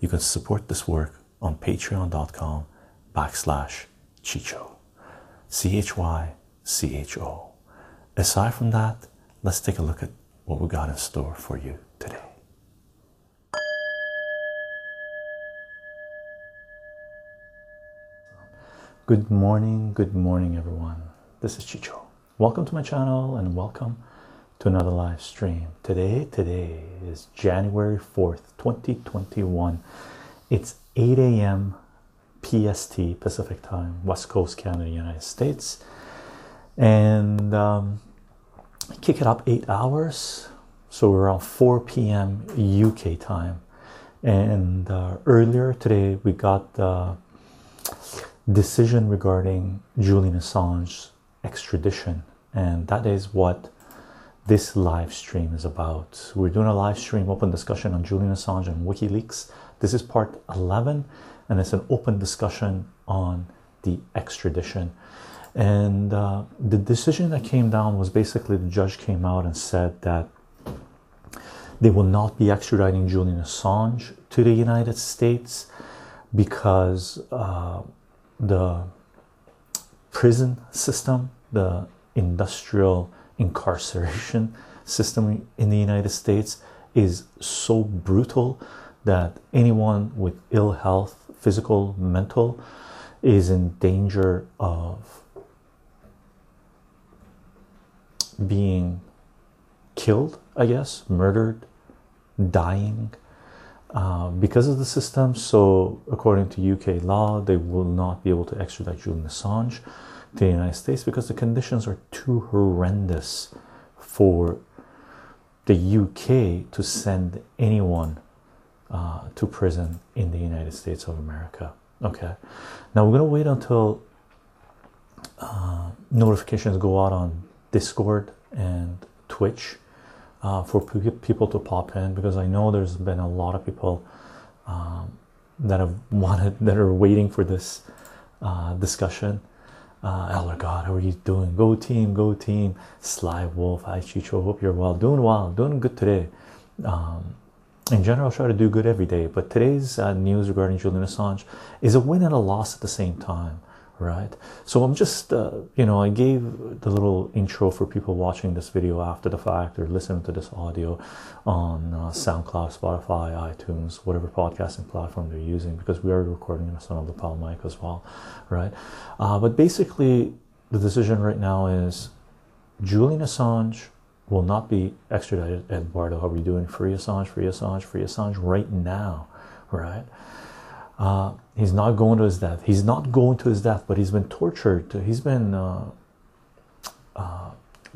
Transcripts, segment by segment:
you can support this work on patreon.com backslash Chycho. C H Y C H O. Aside from that, let's take a look at what we got in store for you today. Good morning, good morning, everyone. This is Chycho. Welcome to my channel and welcome to another live stream. Today, today is January 4th, 2021. It's 8 a.m. PST, Pacific Time, West Coast, Canada, United States. And um, kick it up eight hours. So we're around 4 p.m. UK time. And uh, earlier today, we got the decision regarding Julian Assange's extradition. And that is what this live stream is about. We're doing a live stream open discussion on Julian Assange and WikiLeaks. This is part 11, and it's an open discussion on the extradition. And uh, the decision that came down was basically the judge came out and said that they will not be extraditing Julian Assange to the United States because uh, the prison system, the industrial incarceration system in the United States is so brutal that anyone with ill health, physical, mental, is in danger of being killed, I guess, murdered, dying uh, because of the system. So, according to UK law, they will not be able to extradite Julian Assange to the United States because the conditions are too horrendous for the UK to send anyone uh, to prison in the United States of America. Okay, now we're gonna wait until uh, notifications go out on Discord and Twitch uh, for people to pop in because I know there's been a lot of people um, that have wanted that are waiting for this uh, discussion. Uh, Elder God, how are you doing? Go team, go team. Sly Wolf, hi Chycho, hope you're well. Doing well, doing good today. Um, in general, I try to do good every day, but today's uh, news regarding Julian Assange is a win and a loss at the same time right? So i'm just uh, you know i gave the little intro for people watching this video after the fact or listening to this audio on uh, soundcloud spotify itunes whatever podcasting platform they're using because we are recording this on the lapel mic as well right? Uh, but basically the decision right now is julian assange will not be extradited. Eduardo how are we doing? Free assange free assange free assange right now right uh, he's not going to his death. He's not going to his death, but he's been tortured. He's been uh, uh,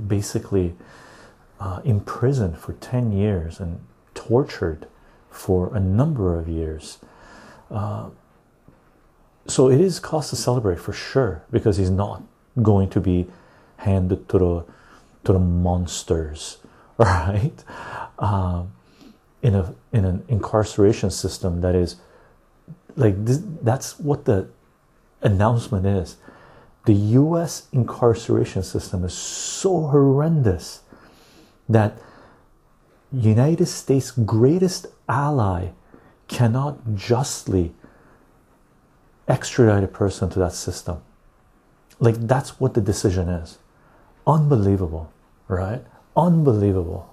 basically uh, imprisoned for 10 years and tortured for a number of years. Uh, so it is cause to celebrate for sure because he's not going to be handed to the to the monsters, right? Um, in a in an incarceration system that is like this, that's what the announcement is. The US incarceration system is so horrendous that United States greatest ally cannot justly extradite a person to that system. Like that's what the decision is. Unbelievable right? Unbelievable.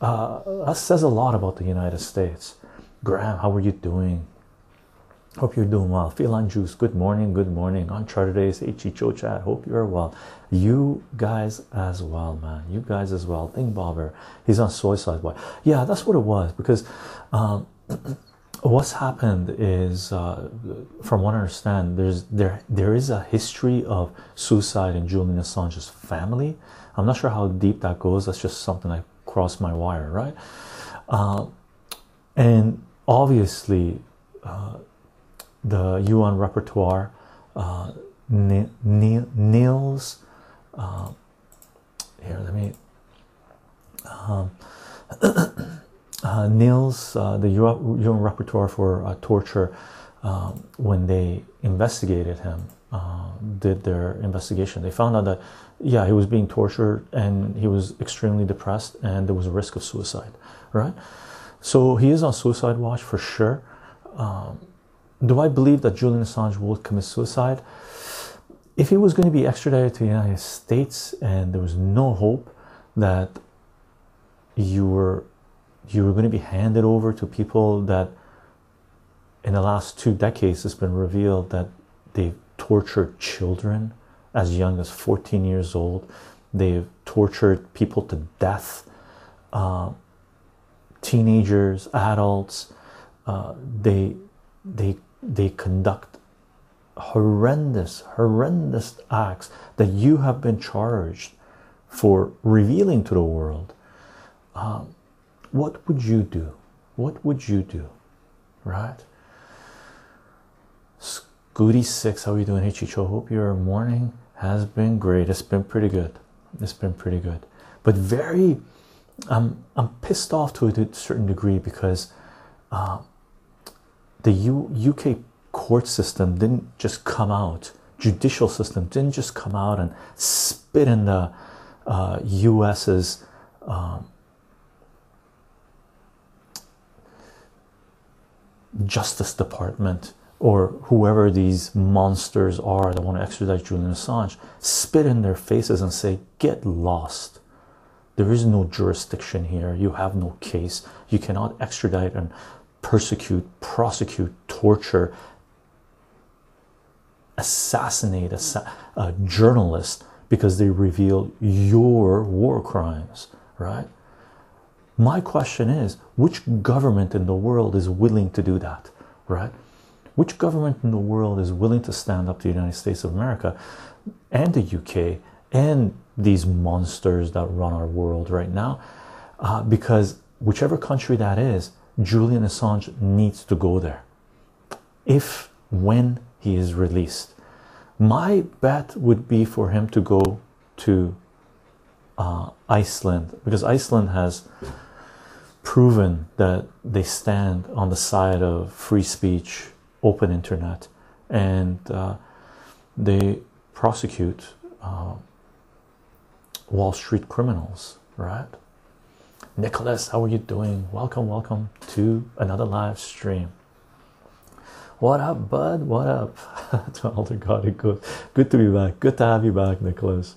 Uh, that says a lot about the United States. Graham how are you doing Hope you're doing well. Feline Juice, good morning, good morning. Uncharted Days, Chycho Chat, hope you're well. You guys as well, man. You guys as well. Think Bobber, he's on Suicide. Boy. Yeah, that's what it was because um, what's happened is, uh, from what I understand, there's there there is a history of suicide in Julian Assange's family. I'm not sure how deep that goes. That's just something that crossed my wire, right? Uh, and obviously, uh, the UN rapporteur, uh. Uh, here, let me. Um, uh, uh, the UN rapporteur for uh, torture, um, when they investigated him, uh, did their investigation, they found out that yeah, he was being tortured and he was extremely depressed, and there was a risk of suicide. Right, so he is on suicide watch for sure. Um, do I believe that Julian Assange will commit suicide? If he was going to be extradited to the United States and there was no hope that you were you were going to be handed over to people that in the last two decades it's been revealed that they've tortured children as young as 14 years old they've tortured people to death uh, teenagers adults uh, they they they conduct horrendous horrendous acts that you have been charged for revealing to the world. Um, what would you do? What would you do? Right? Scooty 6 how are you doing? Hey hope your morning has been great. It's been pretty good. It's been pretty good. But very i'm i'm pissed off to a certain degree because uh, the U uk court system didn't just come out judicial system didn't just come out and spit in the uh, us's um, Justice Department or whoever these monsters are that want to extradite Julian Assange spit in their faces and say, Get lost. There is no jurisdiction here. You have no case. You cannot extradite and persecute, prosecute, torture, assassinate a, a journalist because they reveal your war crimes, right? My question is which government in the world is willing to do that, right? Which government in the world is willing to stand up to the United States of America and the UK and these monsters that run our world right now? Uh, because whichever country that is, Julian Assange needs to go there if when he is released. My bet would be for him to go to uh, Iceland because Iceland has proven that they stand on the side of free speech, open internet, and uh, they prosecute uh, Wall Street criminals, right? Nicholas, how are you doing? Welcome, welcome to another live stream. What up, bud? What up? to Elder God, good, good to be back. Good to have you back, Nicholas.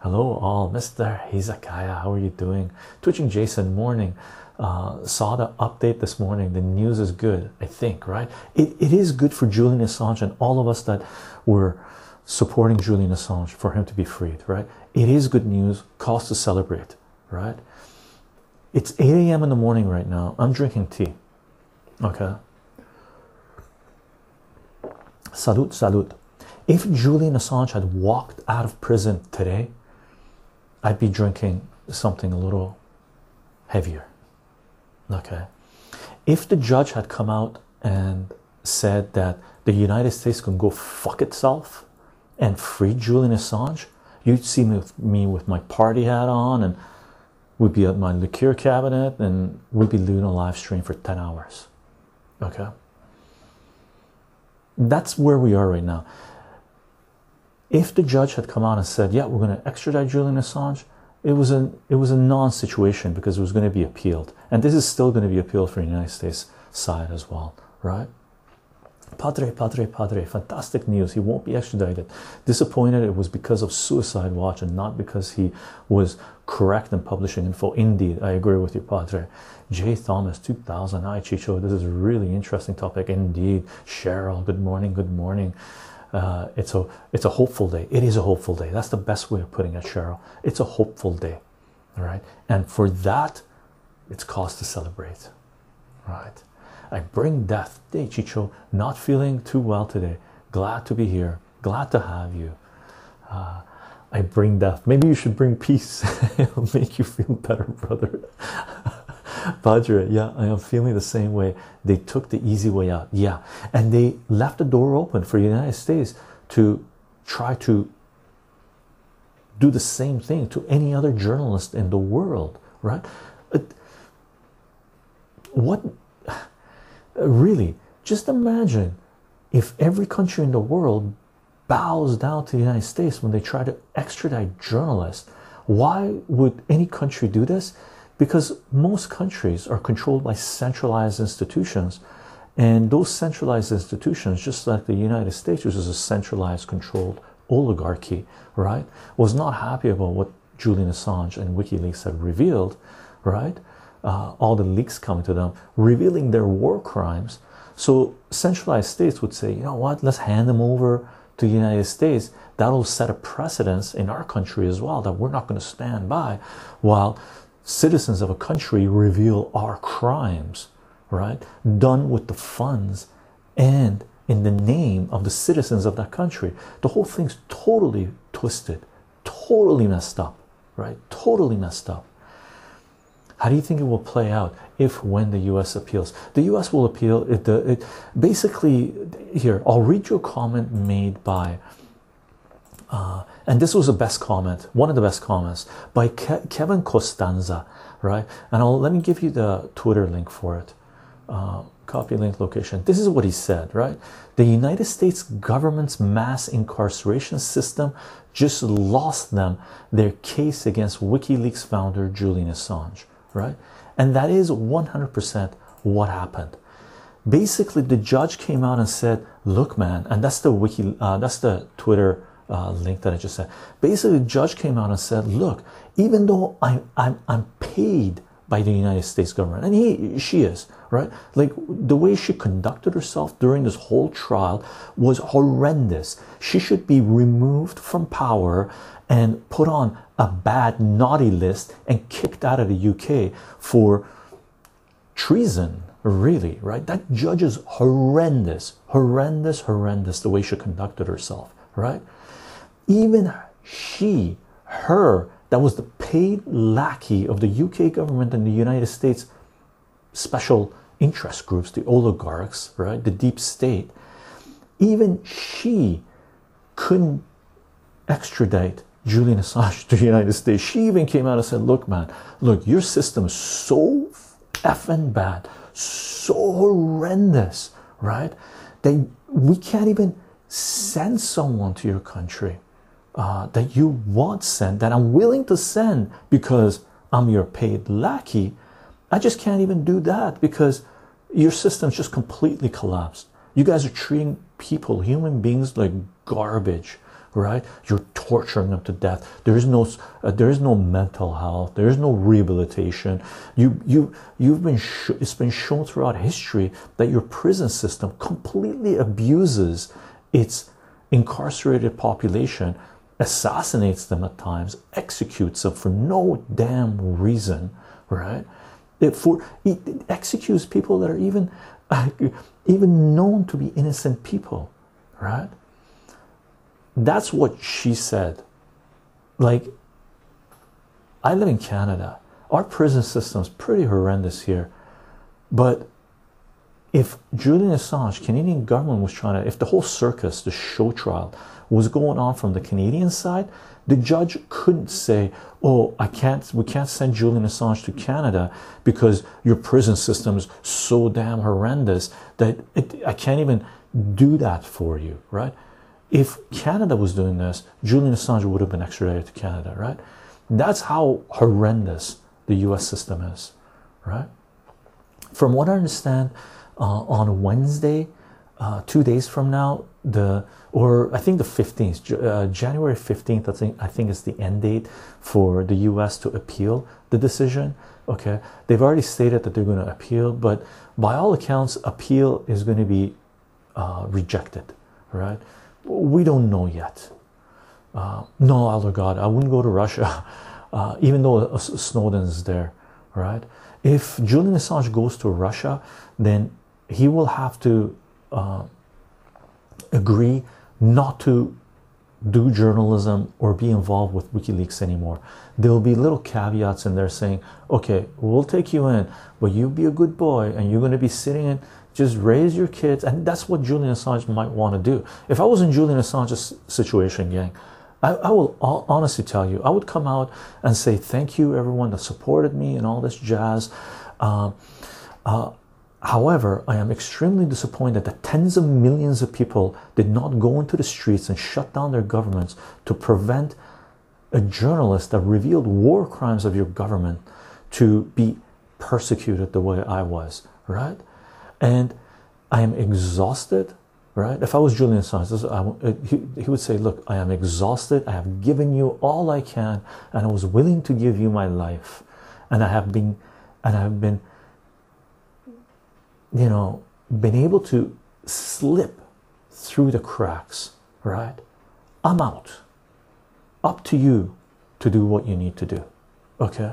Hello, all, Mr. Hizakaya. How are you doing? Twitching Jason, morning uh, saw the update this morning. The news is good, I think, right? It, it is good for Julian Assange and all of us that were supporting Julian Assange for him to be freed, right? It is good news, cause to celebrate, right? It's 8 a.m. in the morning right now. I'm drinking tea, okay? Salute, salute. If Julian Assange had walked out of prison today, I'd be drinking something a little heavier Okay, if the judge had come out and said that the United States can go fuck itself and free Julian Assange, you'd see me with, me with my party hat on and we'd be at my liqueur cabinet and we'd be doing a live stream for 10 hours. Okay, that's where we are right now. If the judge had come out and said, Yeah, we're going to extradite Julian Assange, it was a it was a non-situation because it was going to be appealed and this is still going to be appealed for the united states side as well right padre padre padre fantastic news he won't be extradited disappointed it was because of suicide watch and not because he was correct in publishing info indeed i agree with you padre jay thomas 2000 hi chycho this is a really interesting topic indeed cheryl good morning good morning uh, it's a it's a hopeful day. It is a hopeful day. That's the best way of putting it, Cheryl. It's a hopeful day, all right. And for that, it's cause to celebrate, right? I bring death. Hey, Chycho, not feeling too well today. Glad to be here. Glad to have you. Uh, I bring death. Maybe you should bring peace. It'll make you feel better, brother. Padre, yeah, I am feeling the same way. They took the easy way out, yeah, and they left the door open for the United States to try to do the same thing to any other journalist in the world, right? what really just imagine if every country in the world bows down to the United States when they try to extradite journalists. Why would any country do this? Because most countries are controlled by centralized institutions, and those centralized institutions, just like the United States, which is a centralized controlled oligarchy, right, was not happy about what Julian Assange and WikiLeaks had revealed, right? Uh, all the leaks coming to them, revealing their war crimes. So centralized states would say, you know what, let's hand them over to the United States. That'll set a precedence in our country as well that we're not going to stand by while citizens of a country reveal our crimes, right? Done with the funds and in the name of the citizens of that country. The whole thing's totally twisted, totally messed up, right? Totally messed up. How do you think it will play out if when the US appeals? The US will appeal it, the, it basically here I'll read you a comment made by uh, and this was the best comment, one of the best comments by Ke Kevin Gosztola, right? And I'll let me give you the Twitter link for it. Uh, copy link location. This is what he said, right? The United States government's mass incarceration system just lost them their case against WikiLeaks founder Julian Assange right? And that is 100% what happened. Basically, the judge came out and said, "Look, man," and that's the wiki, uh, that's the Twitter uh, link that I just said. Basically, the judge came out and said, "Look, even though I'm I'm I'm paid by the United States government, and he she is right, like the way she conducted herself during this whole trial was horrendous. She should be removed from power and put on a bad naughty list and kicked out of the UK for treason really right? That judge is horrendous horrendous horrendous the way she conducted herself right? Even she her that was the paid lackey of the UK government and the United States special interest groups the oligarchs right? The deep state. Even she couldn't extradite Julian Assange to the United States, she even came out and said, Look, man, look, your system is so effing bad, so horrendous, right? That we can't even send someone to your country uh, that you want sent, that I'm willing to send because I'm your paid lackey. I just can't even do that because your system's just completely collapsed. You guys are treating people, human beings, like garbage right? You're torturing them to death. There is no uh, there is no mental health. There is no rehabilitation. You you you've been it's been shown throughout history that your prison system completely abuses its incarcerated population assassinates them at times executes them for no damn reason right? It for it, it executes people that are even even known to be innocent people right that's what she said. Like, I live in Canada. Our prison system is pretty horrendous here. But if Julian Assange, Canadian government was trying to, if the whole circus, the show trial, was going on from the Canadian side, the judge couldn't say, "Oh, I can't, we can't send Julian Assange to Canada because your prison system is so damn horrendous that it, I can't even do that for you." Right? If Canada was doing this, Julian Assange would have been extradited to Canada, right? That's how horrendous the US system is, right? From what I understand, uh, on Wednesday, uh, two days from now, the or I think the 15th, uh, January 15th, I think I think is the end date for the US to appeal the decision. Okay, they've already stated that they're going to appeal, but by all accounts, appeal is going to be uh, rejected, right? We don't know yet. Uh, no, Elder God, I wouldn't go to Russia, uh, even though Snowden is there, right? If Julian Assange goes to Russia, then he will have to uh, agree not to do journalism or be involved with WikiLeaks anymore. There will be little caveats in there saying, okay, we'll take you in, but you be a good boy and you're going to be sitting in, just raise your kids. And that's what Julian Assange might want to do. If I was in Julian Assange's situation, gang, I, I will honestly tell you, I would come out and say, thank you, everyone that supported me and all this jazz. Um, uh, However, I am extremely disappointed that tens of millions of people did not go into the streets and shut down their governments to prevent a journalist that revealed war crimes of your government to be persecuted the way I was, right? And I am exhausted, right? If I was Julian Assange, I, uh, he, he would say, Look, I am exhausted. I have given you all I can, and I was willing to give you my life, and I have been, and I have been you know, been able to slip through the cracks, right? I'm out. Up to you to do what you need to do. Okay.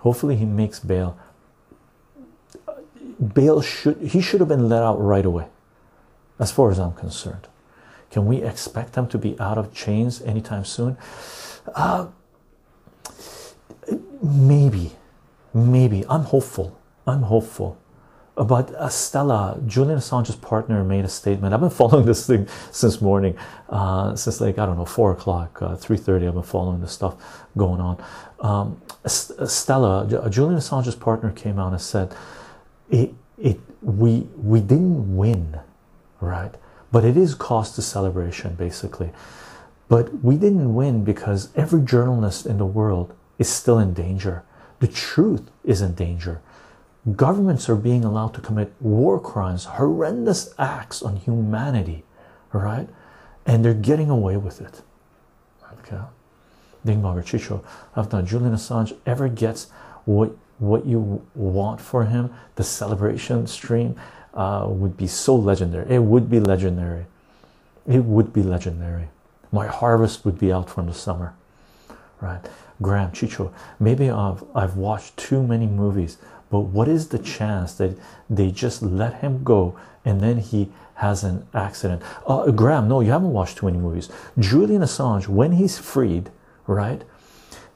Hopefully he makes bail. Bail should he should have been let out right away, as far as I'm concerned. Can we expect him to be out of chains anytime soon? Uh, maybe, maybe. I'm hopeful. I'm hopeful but Stella, Julian Assange's partner, made a statement. I've been following this thing since morning, uh, since like I don't know four o'clock, uh, three thirty. I've been following this stuff going on. Um, Stella, Julian Assange's partner, came out and said, "It, it, we, we didn't win, right? But it is cause to celebration, basically. But we didn't win because every journalist in the world is still in danger. The truth is in danger." governments are being allowed to commit war crimes, horrendous acts on humanity, right? And they're getting away with it. Okay. Dingbanger Chycho, after Julian Assange ever gets what what you want for him, the celebration stream uh, would be so legendary. It would be legendary. It would be legendary. My harvest would be out from the summer, right? Graham Chycho, maybe I've I've watched too many movies but what is the chance that they just let him go and then he has an accident? Uh, Graham, no, you haven't watched too many movies. Julian Assange, when he's freed, right,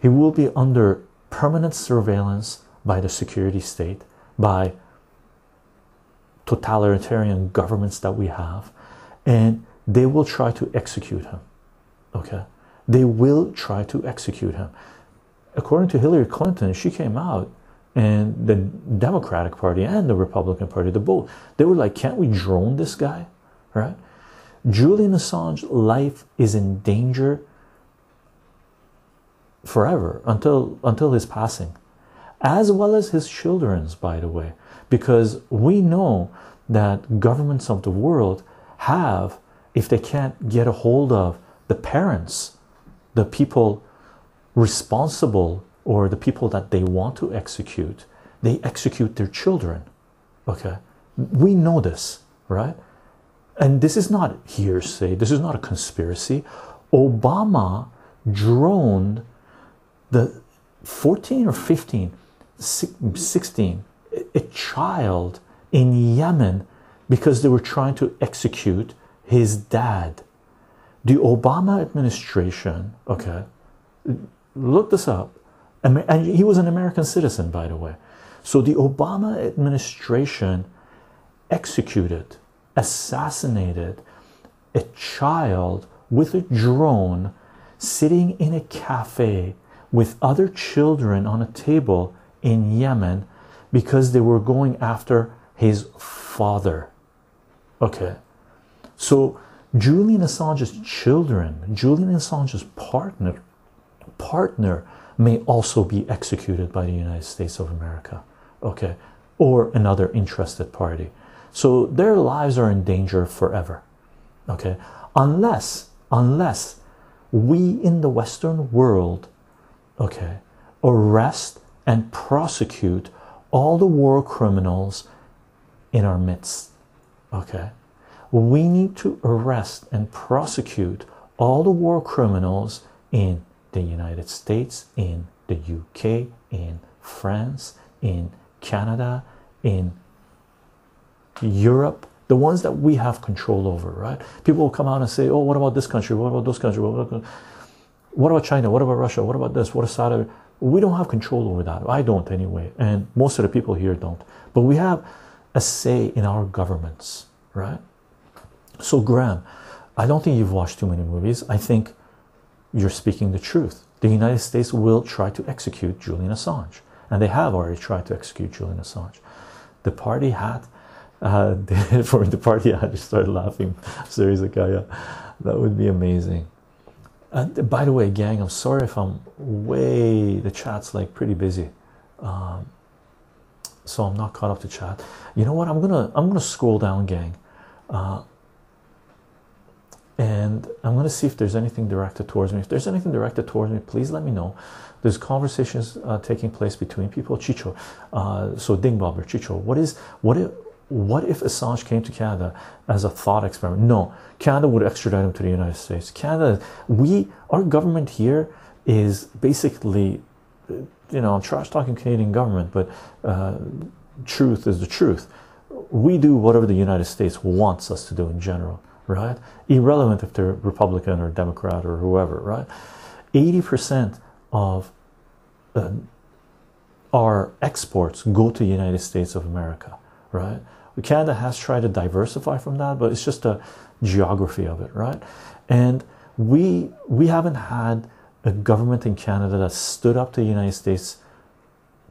he will be under permanent surveillance by the security state, by totalitarian governments that we have, and they will try to execute him. Okay, they will try to execute him. According to Hillary Clinton, she came out and the Democratic Party and the Republican Party, the both, they were like, can't we drone this guy? Right? Julian Assange's life is in danger forever until until his passing, as well as his children's, by the way, because we know that governments of the world have, if they can't get a hold of the parents, the people responsible or the people that they want to execute, they execute their children. Okay, we know this, right? And this is not hearsay, this is not a conspiracy. Obama droned the 14 or 15, 16, a child in Yemen because they were trying to execute his dad. The Obama administration, okay, look this up, and he was an American citizen, by the way. So the Obama administration executed, assassinated a child with a drone sitting in a cafe with other children on a table in Yemen because they were going after his father. Okay, so Julian Assange's children, Julian Assange's partner, partner may also be executed by the United States of America, okay, or another interested party. So their lives are in danger forever, okay, unless unless we in the Western world, okay, arrest and prosecute all the war criminals in our midst, okay. We need to arrest and prosecute all the war criminals in the United States, in the UK, in France, in Canada, in Europe, the ones that we have control over, right? People will come out and say, "Oh, what about this country? What about those countries? What about, about China? What about Russia? What about this? What is Saudi?" We don't have control over that. I don't anyway, and most of the people here don't. But we have a say in our governments, right? So, Graham, I don't think you've watched too many movies. I think you're speaking the truth. The United States will try to execute Julian Assange, and they have already tried to execute Julian Assange. The party hat, uh, for the party hat, just started laughing. Seriously, Kaya, that would be amazing. And by the way, gang, I'm sorry if I'm way the chat's like pretty busy. Um, so I'm not caught up to chat. You know what? I'm gonna I'm gonna scroll down, gang, uh, and I'm gonna see if there's anything directed towards me. If there's anything directed towards me, please let me know. There's conversations uh, taking place between people. Chycho, uh, so Dingbobber, Chycho, what is what if what if Assange came to Canada as a thought experiment? No, Canada would extradite him to the United States. Canada, we our government here is basically you know, I'm trash talking Canadian government, but uh, truth is the truth. We do whatever the United States wants us to do in general, right? Irrelevant if they're Republican or Democrat or whoever, right? 80% of uh, our exports go to the United States of America, right? Canada has tried to diversify from that, but it's just a geography of it, right? And we we haven't had a government in Canada that stood up to the United States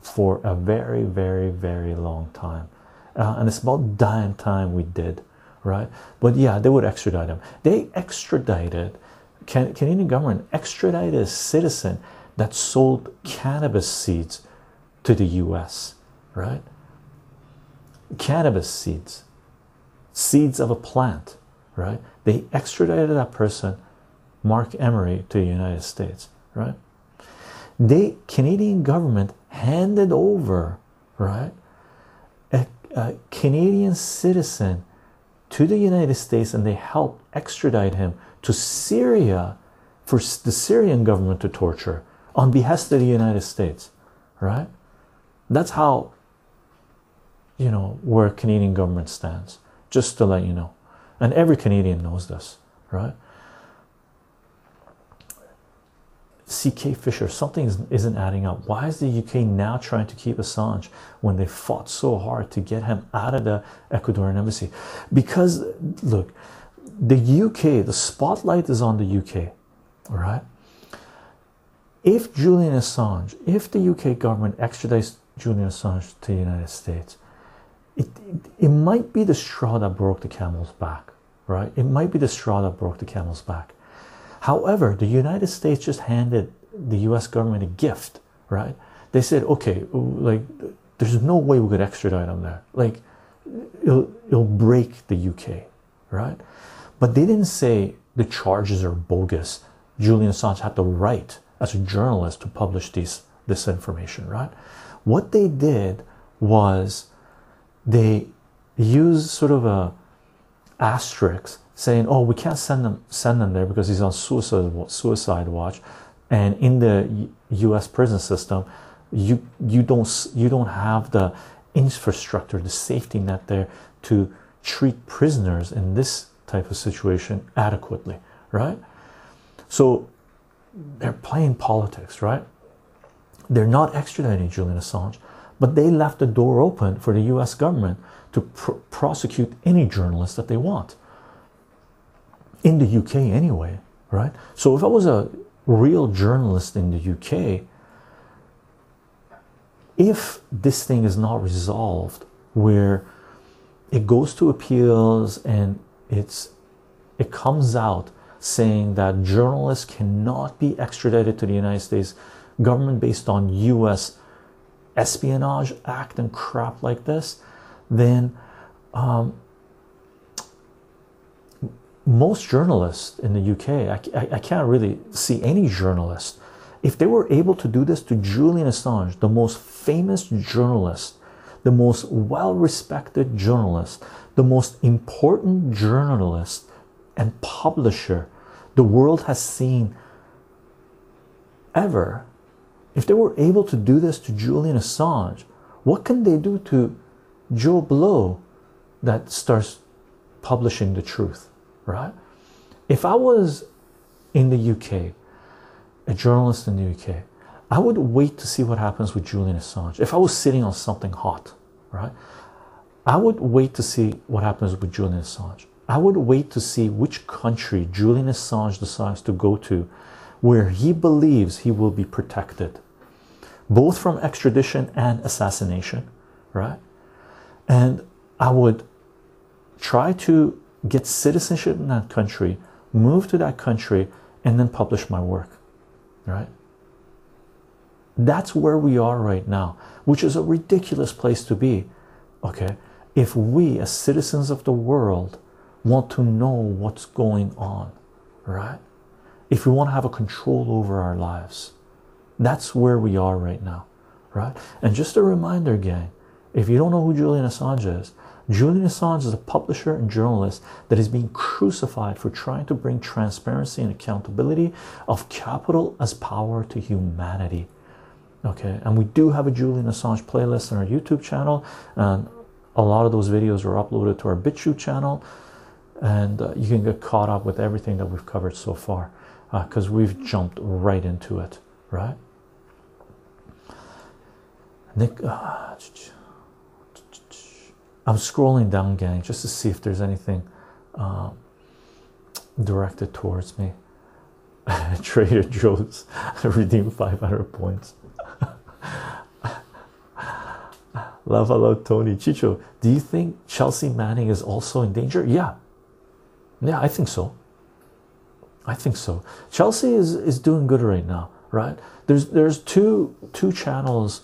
for a very, very, very long time. Uh, and it's about damn time we did, right? But yeah, they would extradite him. They extradited, Can, Canadian government extradited a citizen that sold cannabis seeds to the US, right? Cannabis seeds, seeds of a plant, right? They extradited that person Marc Emery to the United States, right? The Canadian government handed over, right, a, a Canadian citizen to the United States and they helped extradite him to Syria for the Syrian government to torture on behest of the United States, right? That's how, you know, where Canadian government stands, just to let you know. And every Canadian knows this, right? CK Fisher, something isn't adding up. Why is the UK now trying to keep Assange when they fought so hard to get him out of the Ecuadorian embassy? Because, look, the UK, the spotlight is on the UK, all right? If Julian Assange, if the UK government extradites Julian Assange to the United States, it, it, it might be the straw that broke the camel's back, right? It might be the straw that broke the camel's back However, the United States just handed the US government a gift, right? They said, okay, like, there's no way we could extradite him there. Like, it'll, it'll break the UK, right? But they didn't say the charges are bogus. Julian Assange had the right as a journalist to publish these this information, right? What they did was they use sort of a asterisk saying, "Oh, we can't send them send them there because he's on suicide suicide watch," and in the U.S. prison system, you you don't you don't have the infrastructure, the safety net there to treat prisoners in this type of situation adequately, right? So they're playing politics, right? They're not extraditing Julian Assange, but they left the door open for the U.S. government to pr prosecute any journalist that they want in the UK anyway, right? So if I was a real journalist in the UK, if this thing is not resolved, where it goes to appeals and it's it comes out saying that journalists cannot be extradited to the United States government based on US espionage act and crap like this, then um, most journalists in the UK, I, I, I, can't really see any journalist. If they were able to do this to Julian Assange, the most famous journalist, the most well respected journalist, the most important journalist and publisher the world has seen ever, if they were able to do this to Julian Assange, what can they do to Joe Blow that starts publishing the truth, right? If I was in the UK, a journalist in the UK, I would wait to see what happens with Julian Assange. If I was sitting on something hot, right? I would wait to see what happens with Julian Assange. I would wait to see which country Julian Assange decides to go to where he believes he will be protected, both from extradition and assassination, right? And I would try to get citizenship in that country, move to that country, and then publish my work, right? That's where we are right now, which is a ridiculous place to be. Okay, if we as citizens of the world want to know what's going on, right? If we want to have a control over our lives, that's where we are right now, right? And just a reminder, gang, if you don't know who Julian Assange is, Julian Assange is a publisher and journalist that is being crucified for trying to bring transparency and accountability of capital as power to humanity. Okay, and we do have a Julian Assange playlist on our YouTube channel, and a lot of those videos are uploaded to our BitChute channel, and uh, you can get caught up with everything that we've covered so far because uh, we've jumped right into it, right? Nick. Uh, I'm scrolling down, gang, just to see if there's anything um, directed towards me. Trader Joe's redeem 500 points. Love hello, Tony Chycho. Do you think Chelsea Manning is also in danger? Yeah, yeah, I think so. I think so. Chelsea is is doing good right now, right? There's there's two two channels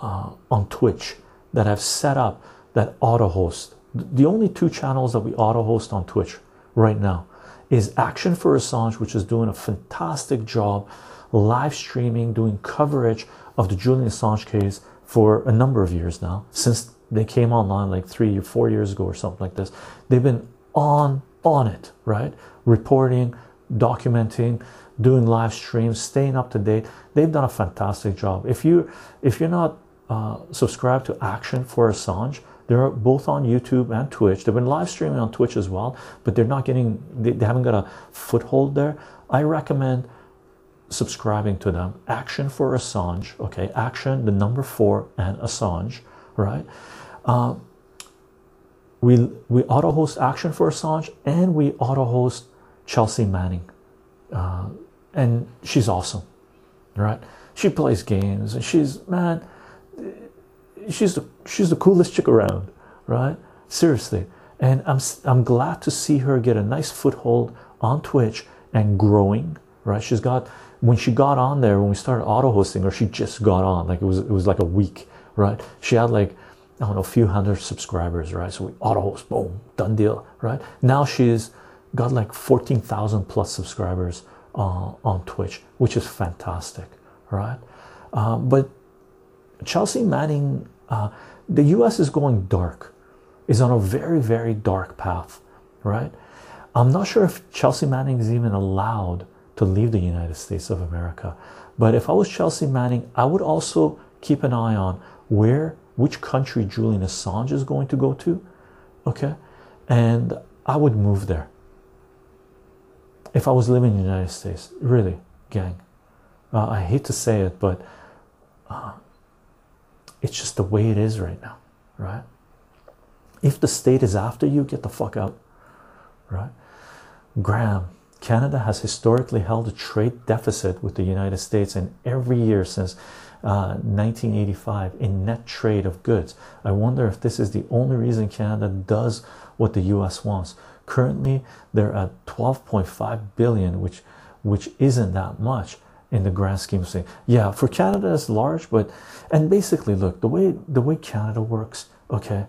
uh, on Twitch that have set up that auto host. The only two channels that we auto host on Twitch right now is Action for Assange, which is doing a fantastic job live streaming, doing coverage of the Julian Assange case for a number of years now, since they came online like three or four years ago or something like this. They've been on on it, right? Reporting, documenting, doing live streams, staying up to date. They've done a fantastic job. If you if you're not uh, subscribed to Action for Assange, they're both on YouTube and Twitch. They've been live streaming on Twitch as well, but they're not getting, they, they haven't got a foothold there. I recommend subscribing to them. Action for Assange, okay? Action, the number four, and Assange, right? Uh, we we auto host Action for Assange and we auto host Chelsea Manning, uh, and she's awesome, right? She plays games and she's man she's the she's the coolest chick around, right? Seriously, and I'm I'm glad to see her get a nice foothold on Twitch and growing. Right, she's got when she got on there when we started auto hosting, or she just got on like it was it was like a week, right? She had like I don't know a few hundred subscribers, right? So we auto host, boom, done deal, right? Now she's got like fourteen thousand plus subscribers uh, on Twitch, which is fantastic, right? Uh, but Chelsea Manning uh, the US is going dark, is on a very, very dark path, right? I'm not sure if Chelsea Manning is even allowed to leave the United States of America, but if I was Chelsea Manning, I would also keep an eye on where, which country Julian Assange is going to go to, okay? And I would move there if I was living in the United States, really, gang. Uh, I hate to say it, but uh, it's just the way it is right now, right? If the state is after you, get the fuck out, right? Graham, Canada has historically held a trade deficit with the United States, in every year since uh, 1985 in net trade of goods. I wonder if this is the only reason Canada does what the US wants. Currently, they're at 12.5 billion, which which isn't that much in the grand scheme of things. Yeah, for Canada it's large, but and basically look the way the way Canada works. Okay,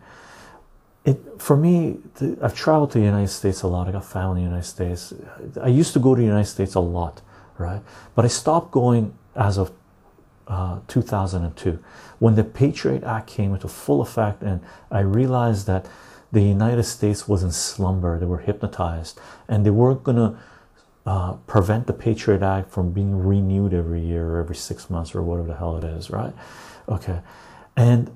it for me. The, I've traveled to the United States a lot. I got family in the United States. I used to go to the United States a lot, right? But I stopped going as of uh, 2002 when the Patriot Act came into full effect, and I realized that the United States was in slumber. They were hypnotized, and they weren't gonna uh, prevent the Patriot Act from being renewed every year or every six months or whatever the hell it is, right? Okay, and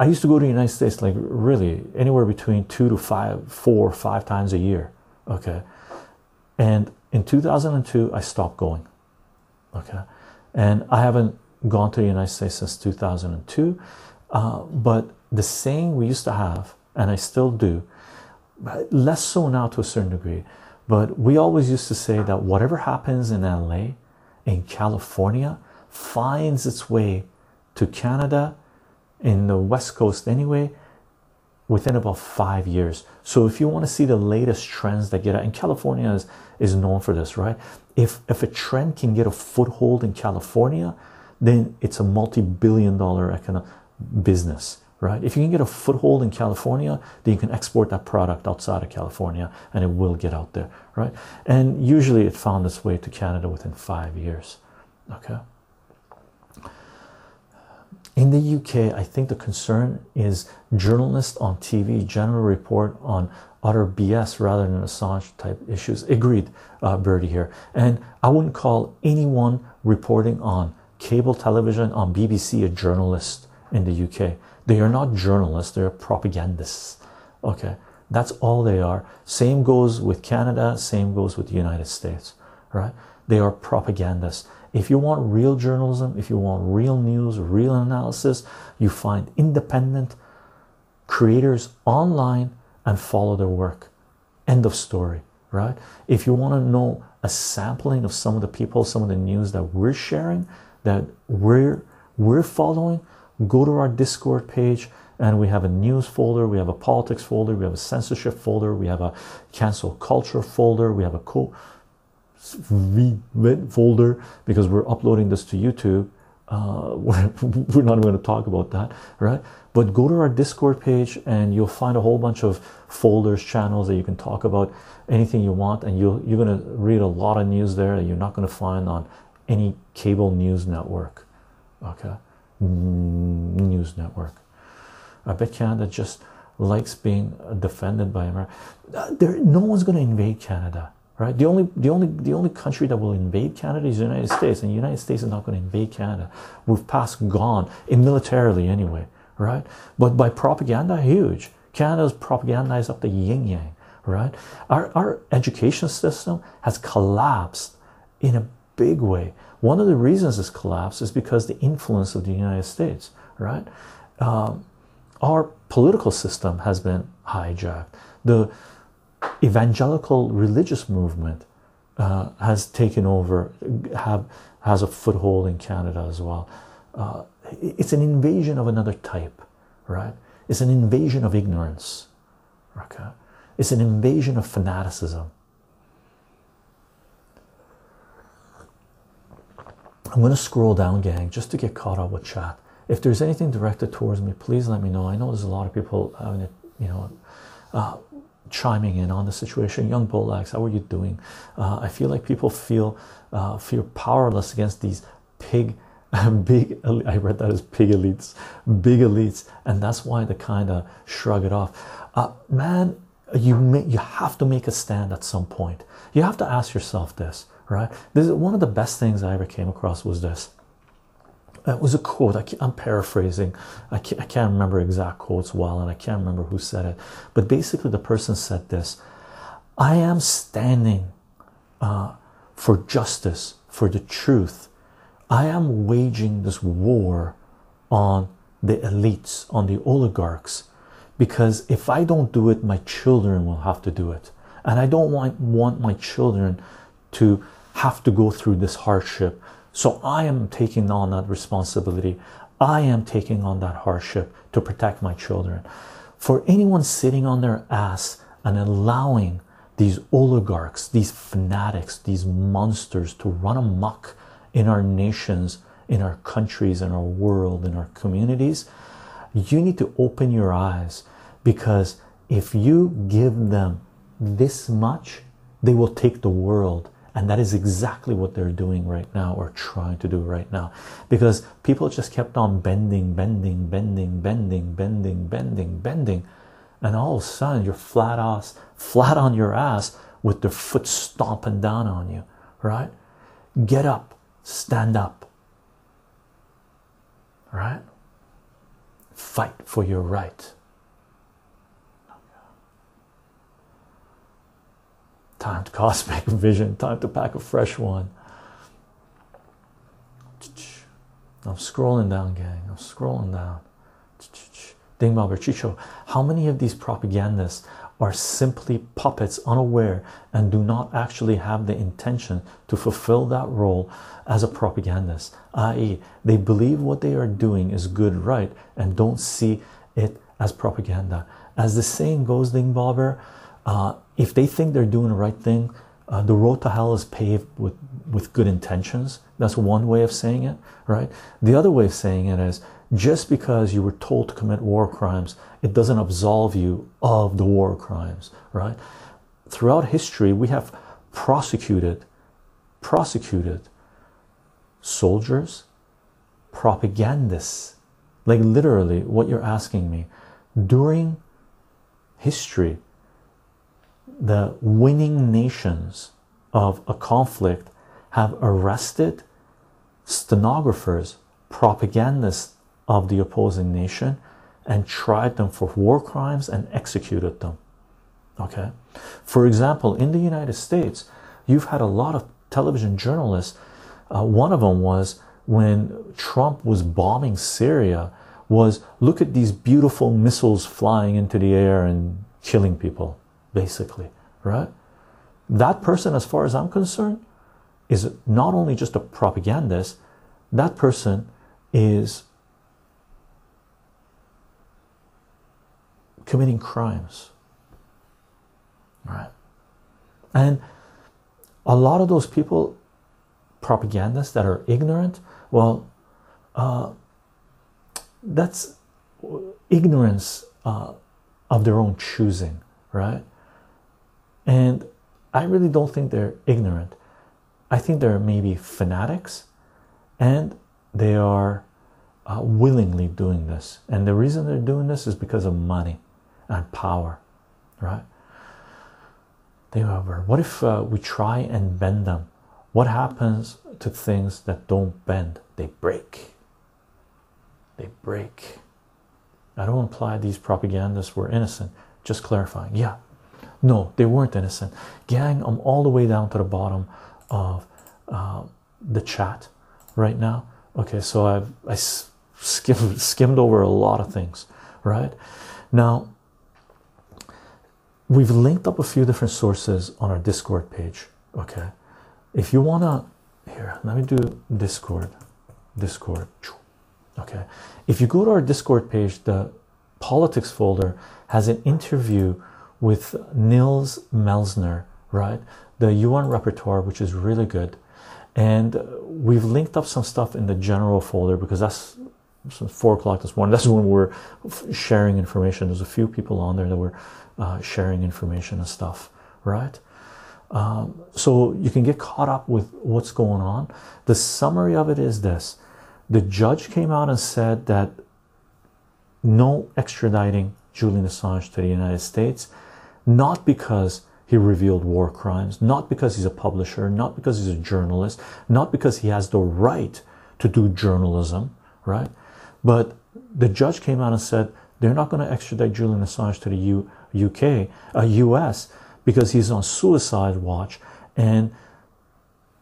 I used to go to the United States like really anywhere between two to five, four, five times a year. Okay. And in 2002, I stopped going. Okay. And I haven't gone to the United States since 2002. Uh, but the saying we used to have, and I still do, less so now to a certain degree, but we always used to say that whatever happens in LA, in California, finds its way to Canada, in the West Coast anyway, within about five years. So if you want to see the latest trends that get out, and California is, is known for this, right? If if a trend can get a foothold in California, then it's a multi-billion dollar economic business right? If you can get a foothold in california then you can export that product outside of california and it will get out there right? And usually it found its way to canada within five years okay? In the uk i think the concern is journalists on tv general report on utter bs rather than assange type issues. Agreed uh, birdie here. And i wouldn't call anyone reporting on cable television on bbc a journalist in the UK. They are not journalists, they're propagandists. Okay, that's all they are. Same goes with Canada, same goes with the United States, right? They are propagandists. If you want real journalism, if you want real news, real analysis, you find independent creators online and follow their work. End of story, right? If you want to know a sampling of some of the people, some of the news that we're sharing, that we're we're following, go to our discord page and we have a news folder we have a politics folder we have a censorship folder we have a cancel culture folder we have a co folder because we're uploading this to youtube. Uh, we're, we're not going to talk about that right? But go to our discord page and you'll find a whole bunch of folders channels that you can talk about anything you want and you'll you're going to read a lot of news there that you're not going to find on any cable news network okay news network. I bet Canada just likes being defended by America. Uh, there, no one's going to invade Canada, right? The only, the only, the only country that will invade Canada is the United States, and the United States is not going to invade Canada. We've passed gone in militarily anyway, right? But by propaganda, huge. Canada's propagandized up the yin yang, right? Our our education system has collapsed in a big way. One of the reasons this collapse is because the influence of the United States, right? Um, our political system has been hijacked. The evangelical religious movement uh, has taken over, have has a foothold in Canada as well. Uh, it's an invasion of another type, right? It's an invasion of ignorance. Okay, it's an invasion of fanaticism. I'm going to scroll down, gang, just to get caught up with chat. If there's anything directed towards me, please let me know. I know there's a lot of people having it, you know, uh, chiming in on the situation. Young Bullax, how are you doing? Uh, I feel like people feel uh, feel powerless against these pig, big. I read that as pig elites, big elites, and that's why they kind of shrug it off. Uh, man, you may, you have to make a stand at some point. You have to ask yourself this right? This is one of the best things i ever came across was this. It was a quote I am paraphrasing. I can't, I can't remember exact quotes well and i can't remember who said it. But basically the person said this i am standing uh, for justice for the truth. I am waging this war on the elites on the oligarchs because if i don't do it my children will have to do it. And i don't want want my children to have to go through this hardship. So I am taking on that responsibility. I am taking on that hardship to protect my children. For anyone sitting on their ass and allowing these oligarchs, these fanatics, these monsters to run amok in our nations, in our countries, in our world, in our communities, you need to open your eyes because if you give them this much, they will take the world and that is exactly what they're doing right now or trying to do right now. Because people just kept on bending bending bending bending bending bending bending. And all of a sudden you're flat ass flat on your ass with their foot stomping down on you right? Get up. Stand up. Right? Fight for your right. Time to cosmic vision, time to pack a fresh one. I'm scrolling down, gang. I'm scrolling down. Ding Chycho. How many of these propagandists are simply puppets, unaware, and do not actually have the intention to fulfill that role as a propagandist? I.e., they believe what they are doing is good, right, and don't see it as propaganda. As the saying goes, Ding Bobber, uh, if they think they're doing the right thing, uh, the road to hell is paved with with good intentions. That's one way of saying it, right? The other way of saying it is just because you were told to commit war crimes, it doesn't absolve you of the war crimes, right? Throughout history, we have prosecuted, prosecuted soldiers, propagandists, like literally what you're asking me. During history, the winning nations of a conflict have arrested stenographers, propagandists of the opposing nation, and tried them for war crimes and executed them. Okay, for example, in the United States, you've had a lot of television journalists. Uh, one of them was when Trump was bombing Syria. Was look at these beautiful missiles flying into the air and killing people, basically, right? That person, as far as I'm concerned, is not only just a propagandist, that person is committing crimes. Right? And a lot of those people, propagandists that are ignorant, well, uh, that's ignorance uh, of their own choosing, right? And I really don't think they're ignorant. I think they're maybe fanatics and they are uh, willingly doing this. And the reason they're doing this is because of money and power, right? Think over what if uh, we try and bend them? What happens to things that don't bend? They break. They break. I don't imply these propagandists were innocent, just clarifying. Yeah, no, they weren't innocent. Gang, I'm all the way down to the bottom of uh, the chat right now. Okay, so I've I skimmed skimmed over a lot of things, right? Now we've linked up a few different sources on our Discord page. Okay, if you wanna here, let me do Discord, Discord. Okay, if you go to our Discord page, the politics folder has an interview with Nils Melzer, right? The UN rapporteur, which is really good. And we've linked up some stuff in the general folder because that's four o'clock this morning. That's when we're sharing information. There's a few people on there that were uh, sharing information and stuff, right? Um, so you can get caught up with what's going on. The summary of it is this the judge came out and said that no extraditing Julian Assange to the United States not because he revealed war crimes, not because he's a publisher, not because he's a journalist, not because he has the right to do journalism, right? But the judge came out and said they're not going to extradite Julian Assange to the U- UK, uh, US, because he's on suicide watch, and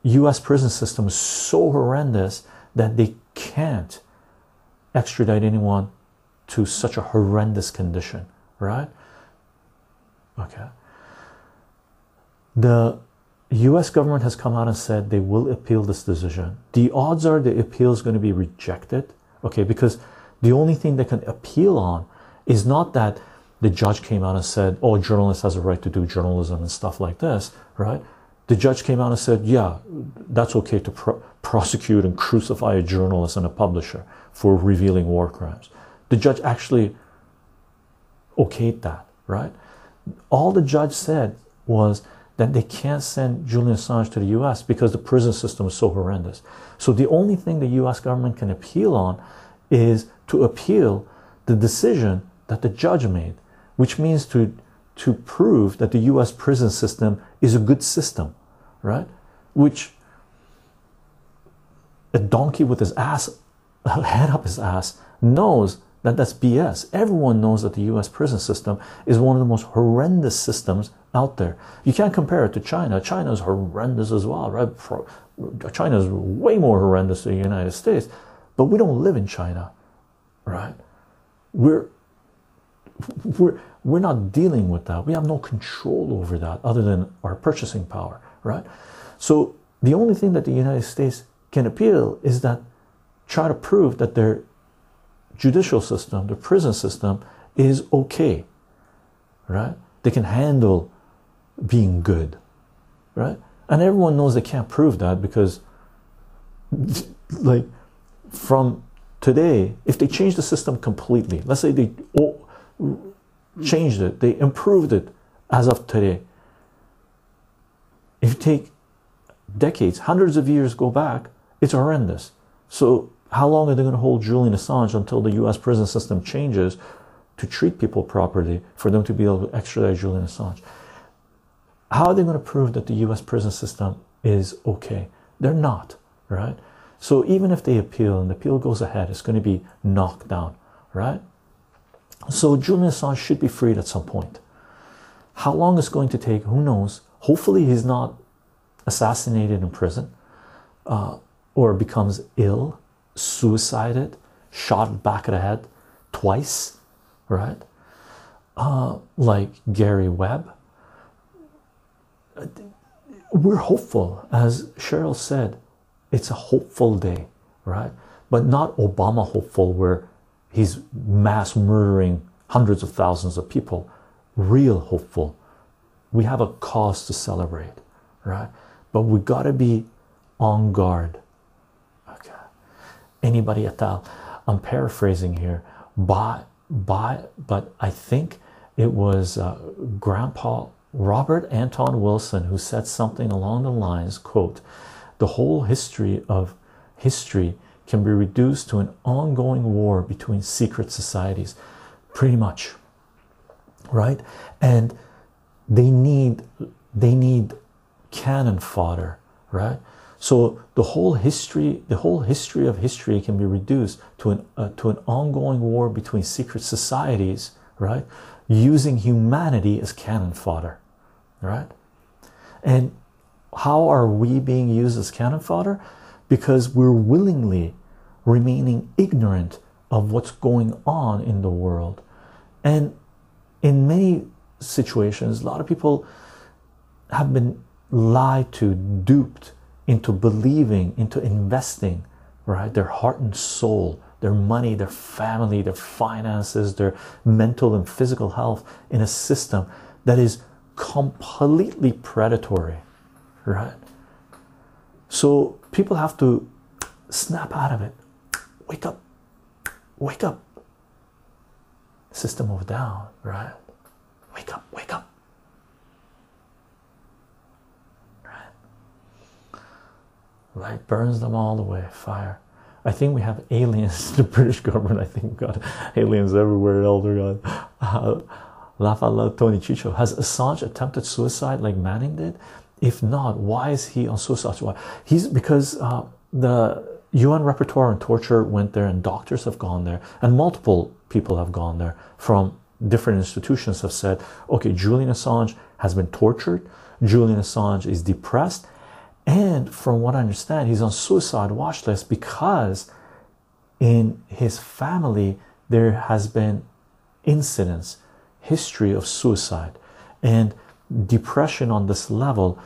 U.S. prison system is so horrendous that they can't extradite anyone to such a horrendous condition, right? Okay. The US government has come out and said they will appeal this decision. The odds are the appeal is going to be rejected. Okay, because the only thing they can appeal on is not that the judge came out and said, oh, journalist has a right to do journalism and stuff like this, right? The judge came out and said, yeah, that's okay to pro prosecute and crucify a journalist and a publisher for revealing war crimes. The judge actually okayed that, right? All the judge said was that they can't send Julian Assange to the US because the prison system is so horrendous. So the only thing the US government can appeal on is to appeal the decision that the judge made, which means to to prove that the US prison system is a good system, right? Which a donkey with his ass head up his ass knows that that's BS. Everyone knows that the US prison system is one of the most horrendous systems out there. You can't compare it to China. China is horrendous as well, right? China is way more horrendous than the United States, but we don't live in China, right? We're we're we're not dealing with that. We have no control over that other than our purchasing power, right? So the only thing that the United States can appeal is that try to prove that their judicial system, the prison system, is okay, right? They can handle being good, right? And everyone knows they can't prove that because, like, from today, if they change the system completely, let's say they changed it, they improved it as of today. If you take decades, hundreds of years go back, it's horrendous. So, how long are they going to hold Julian Assange until the US prison system changes to treat people properly for them to be able to extradite Julian Assange? How are they going to prove that the US prison system is okay? They're not, right? So, even if they appeal and the appeal goes ahead, it's going to be knocked down, right? So, Julian Assange should be freed at some point. How long it's going to take, who knows? Hopefully, he's not assassinated in prison uh, or becomes ill, suicided, shot back of the head twice, right? Uh, like Gary Webb. We're hopeful, as Cheryl said, it's a hopeful day, right? But not Obama hopeful, where he's mass murdering hundreds of thousands of people. Real hopeful. We have a cause to celebrate, right? but we got to be on guard. Anybody at all? I'm paraphrasing here. By by, but I think it was uh, Grandpa Robert Anton Wilson who said something along the lines, "quote The whole history of history can be reduced to an ongoing war between secret societies." Pretty much, right? And they need they need cannon fodder, right? So the whole history, the whole history of history can be reduced to an uh, to an ongoing war between secret societies, right? Using humanity as cannon fodder, right? And how are we being used as cannon fodder? Because we're willingly remaining ignorant of what's going on in the world. And in many situations, a lot of people have been lied to, duped into believing, into investing, right? Their heart and soul, their money, their family, their finances, their mental and physical health in a system that is completely predatory, right? So people have to snap out of it. Wake up, wake up. System of down, right? Wake up, wake up. Light burns them all the way. Fire. I think we have aliens. In the British government, I think, we've got aliens everywhere. Elder God. Uh, Lafala Tony Chycho. Has Assange attempted suicide like Manning did? If not, why is he on suicide? Why? He's because uh, the UN Rapporteur on Torture went there, and doctors have gone there, and multiple people have gone there from different institutions have said, okay, Julian Assange has been tortured. Julian Assange is depressed and from what I understand, he's on suicide watch list because in his family there has been incidents, history of suicide, and depression on this level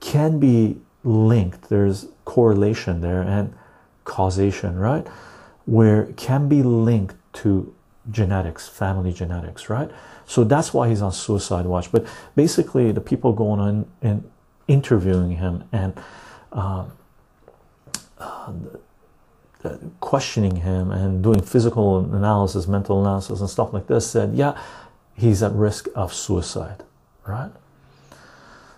can be linked. There's correlation there and causation, right? Where can be linked to genetics, family genetics, right? So that's why he's on suicide watch. But basically, the people going on in interviewing him and uh, uh, questioning him and doing physical analysis, mental analysis, and stuff like this said, yeah, he's at risk of suicide, right?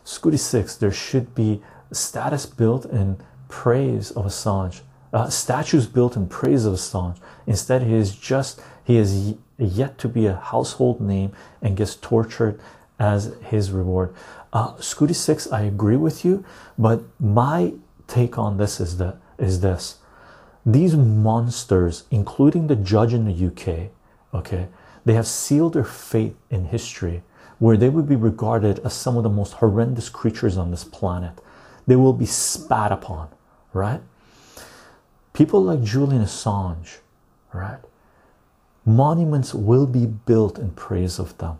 Scooty 6, there should be status built in praise of Assange, uh, statues built in praise of Assange. Instead, he is just, he is yet to be a household name and gets tortured as his reward. Uh, Scooty Six, I agree with you, but my take on this is that is this: these monsters, including the judge in the UK, okay, they have sealed their fate in history where they would be regarded as some of the most horrendous creatures on this planet. They will be spat upon, right? People like Julian Assange, right? Monuments will be built in praise of them.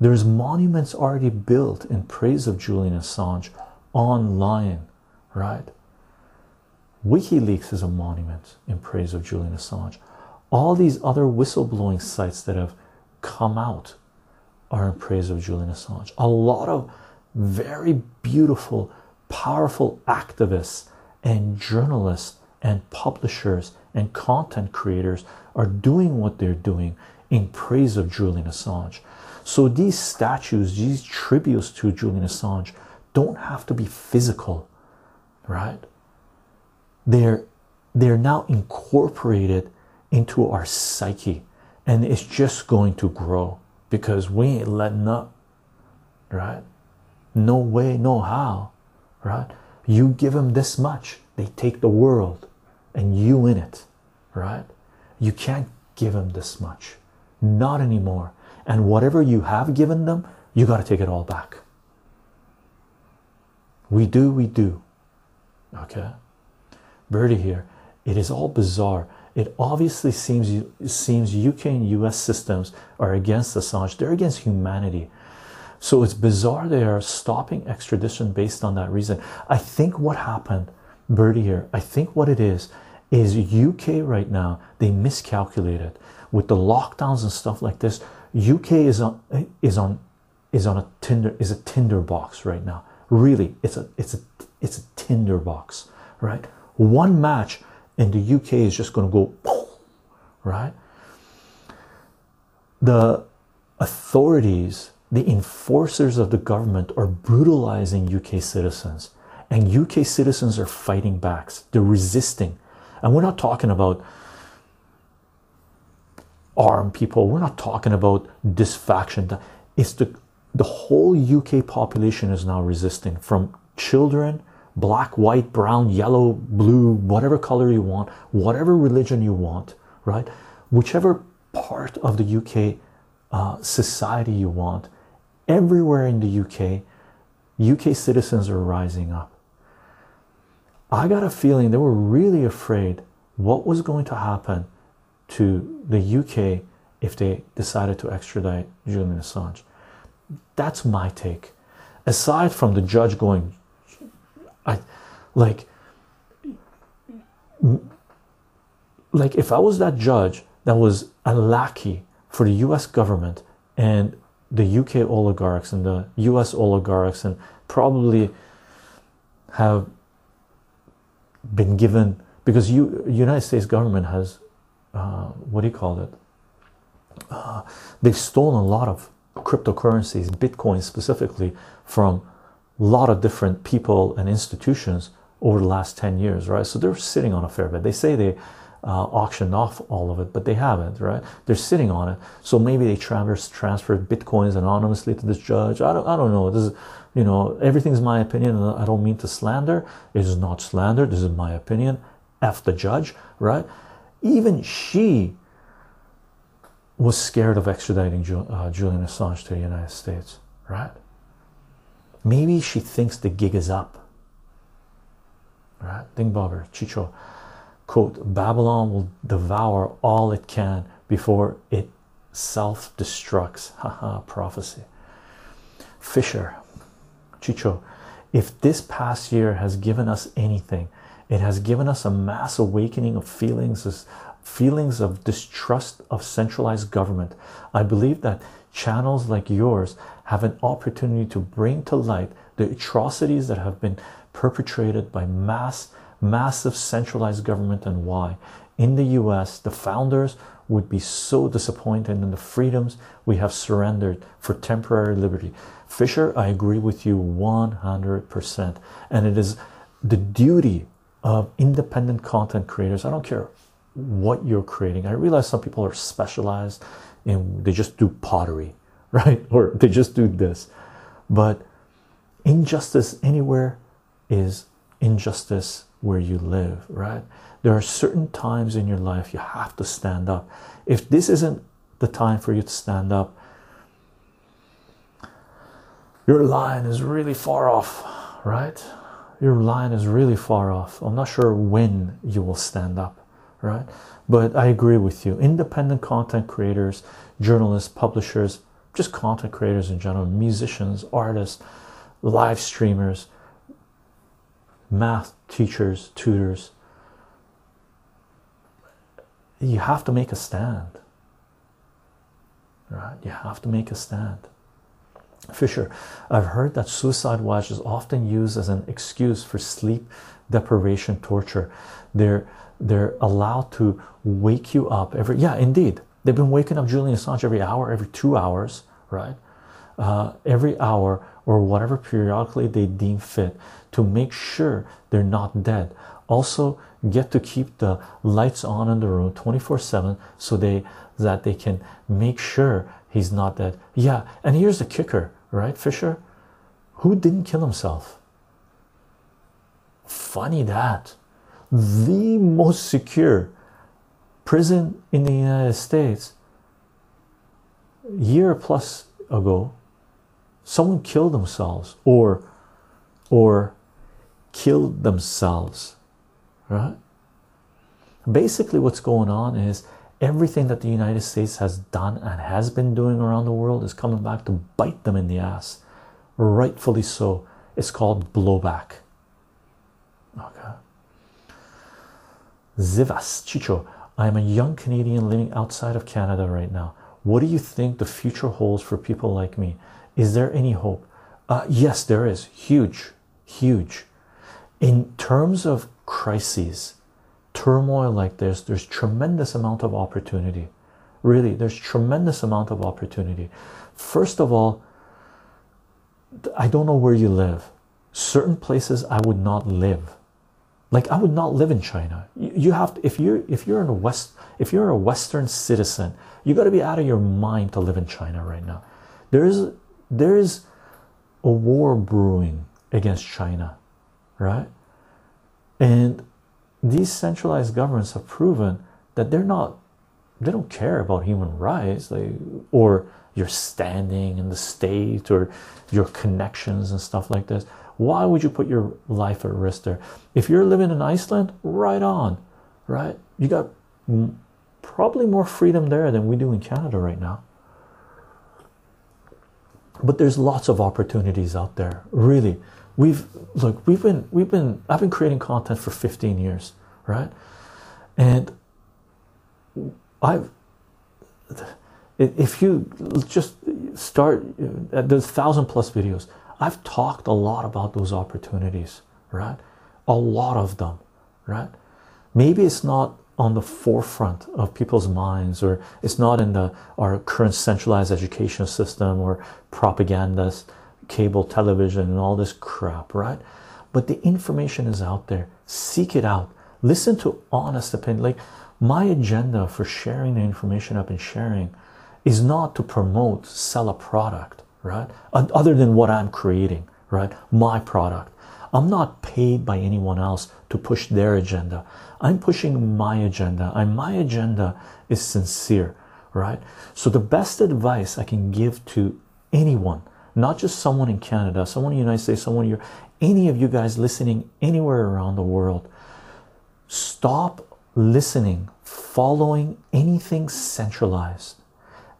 There's monuments already built in praise of Julian Assange online, right? WikiLeaks is a monument in praise of Julian Assange. All these other whistleblowing sites that have come out are in praise of Julian Assange. A lot of very beautiful, powerful activists and journalists and publishers and content creators are doing what they're doing in praise of Julian Assange. So these statues, these tributes to Julian Assange, don't have to be physical, right? They're they're now incorporated into our psyche, and it's just going to grow because we ain't letting up, right? No way, no how, right? You give them this much, they take the world and you in it, right? You can't give them this much, not anymore. And whatever you have given them, you got to take it all back. We do, we do. Okay, Birdie here. It is all bizarre. It obviously seems seems UK and US systems are against Assange. They're against humanity. So it's bizarre they are stopping extradition based on that reason. I think what happened, Birdie here, I think what it is is UK right now, they miscalculated with the lockdowns and stuff like this. UK is on is on is on a Tinder is a Tinder box right now. Really, it's a it's a it's a Tinder box, right? One match and the UK is just going to go right? The authorities, the enforcers of the government are brutalizing UK citizens, and UK citizens are fighting back. They're resisting, and we're not talking about armed people. We're not talking about this faction. It's the the whole UK population is now resisting from children, black, white, brown, yellow, blue, whatever color you want, whatever religion you want, right? Whichever part of the UK uh, society you want, everywhere in the UK, UK citizens are rising up. I got a feeling they were really afraid what was going to happen to the UK if they decided to extradite Julian Assange. That's my take. Aside from the judge going, I like, like if I was that judge that was a lackey for the US government and the UK oligarchs and the US oligarchs and probably have been given because you United States government has uh, what do you call it? Uh, they've stolen a lot of cryptocurrencies, Bitcoin specifically, from a lot of different people and institutions over the last 10 years, right? So they're sitting on a fair bit. They say they uh, auctioned off all of it, but they haven't, right? They're sitting on it. So maybe they trans- transferred bitcoins anonymously to this judge. I don't, I don't know. This is, you know, everything's my opinion, I don't mean to slander. It is not slander. This is my opinion. F the judge, right? Even she was scared of extraditing uh, Julian Assange to the United States, right? Maybe she thinks the gig is up, right? Bobber, Chycho, quote, Babylon will devour all it can before it self destructs. Haha, prophecy. Fisher, Chycho, if this past year has given us anything, it has given us a mass awakening of feelings feelings of distrust of centralized government. I believe that channels like yours have an opportunity to bring to light the atrocities that have been perpetrated by mass massive centralized government and why in the US the founders would be so disappointed in the freedoms we have surrendered for temporary liberty. Fisher, I agree with you 100%. And it is the duty of independent content creators. I don't care what you're creating. I realize some people are specialized and they just do pottery, right? Or they just do this. But injustice anywhere is injustice where you live, right? There are certain times in your life you have to stand up. If this isn't the time for you to stand up, your line is really far off, right? Your line is really far off. I'm not sure when you will stand up, right? But I agree with you. Independent content creators, journalists, publishers, just content creators in general, musicians, artists, live streamers, math teachers, tutors, you have to make a stand, right? You have to make a stand. Fisher, I've heard that suicide watch is often used as an excuse for sleep deprivation torture. They're they're allowed to wake you up every yeah, indeed. They've been waking up Julian Assange every hour, every two hours, right? Uh, every hour or whatever periodically they deem fit to make sure they're not dead. Also, get to keep the lights on in the room 24 7 so they that they can make sure he's not dead. Yeah, and here's the kicker right, Fisher? Who didn't kill himself? Funny that the most secure prison in the United States year plus ago someone killed themselves or or killed themselves right basically what's going on is everything that the United States has done and has been doing around the world is coming back to bite them in the ass. Rightfully so. It's called blowback. Okay. Zivas Chycho, I am a young Canadian living outside of Canada right now. What do you think the future holds for people like me? Is there any hope? Uh, yes, there is. Huge, huge. In terms of crises, turmoil like this there's tremendous amount of opportunity. Really there's tremendous amount of opportunity. First of all i don't know where you live. Certain places i would not live. Like i would not live in china. You, have to, if you're if you're in a west if you're a western citizen you got to be out of your mind to live in china right now. There is there is a war brewing against china right? And these centralized governments have proven that they're not they don't care about human rights like or your standing in the state or your connections and stuff like this. Why would you put your life at risk there? If you're living in iceland right on right? You got probably more freedom there than we do in canada right now. But there's lots of opportunities out there really. We've look we've been we've been i've been creating content for 15 years right and i've if you just start uh, there's thousand plus videos i've talked a lot about those opportunities right a lot of them right maybe it's not on the forefront of people's minds or it's not in the our current centralized education system or propagandist cable television and all this crap, right? But the information is out there. Seek it out. Listen to honest opinion. Like my agenda for sharing the information I've been sharing is not to promote, sell a product, right? Other than what I'm creating, right? My product. I'm not paid by anyone else to push their agenda. I'm pushing my agenda, and my agenda is sincere, right? So, the best advice I can give to anyone not just someone in Canada, someone in the United States, someone here, any of you guys listening anywhere around the world, stop listening, following anything centralized.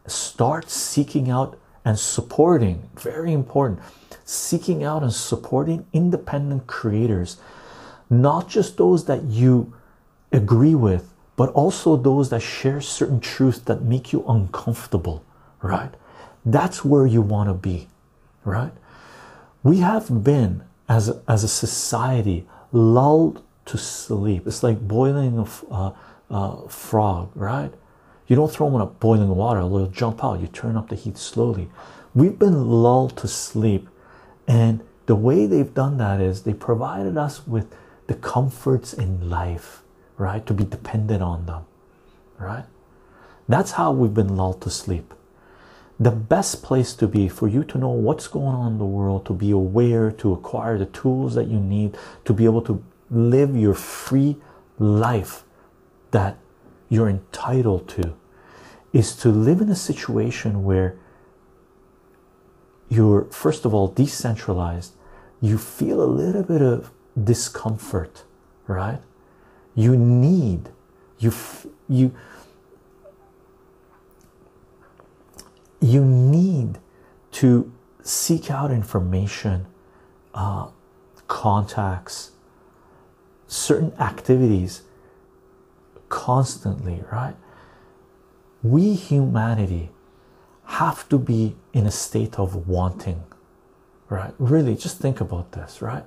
Start seeking out and supporting, very important, seeking out and supporting independent creators, not just those that you agree with, but also those that share certain truths that make you uncomfortable, right? That's where you want to be right? We have been as as a society lulled to sleep. It's like boiling a uh, uh, frog, right? You don't throw them in a boiling water; they'll jump out. You turn up the heat slowly. We've been lulled to sleep, and the way they've done that is they provided us with the comforts in life, right? To be dependent on them, right? That's how we've been lulled to sleep the best place to be for you to know what's going on in the world, to be aware, to acquire the tools that you need to be able to live your free life that you're entitled to is to live in a situation where you're first of all decentralized. You feel a little bit of discomfort right? You need you you you need to seek out information uh, contacts certain activities constantly right? We humanity have to be in a state of wanting right? Really just think about this right?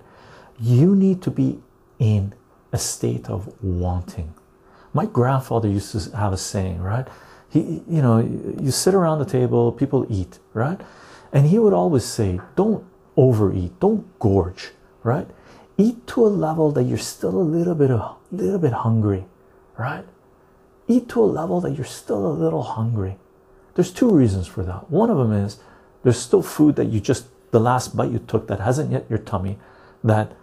You need to be in a state of wanting. My grandfather used to have a saying right? He you know you sit around the table people eat right? And he would always say don't overeat don't gorge right eat to a level that you're still a little bit a little bit hungry right? Eat to a level that you're still a little hungry. There's two reasons for that. One of them is there's still food that you just the last bite you took that hasn't yet your tummy that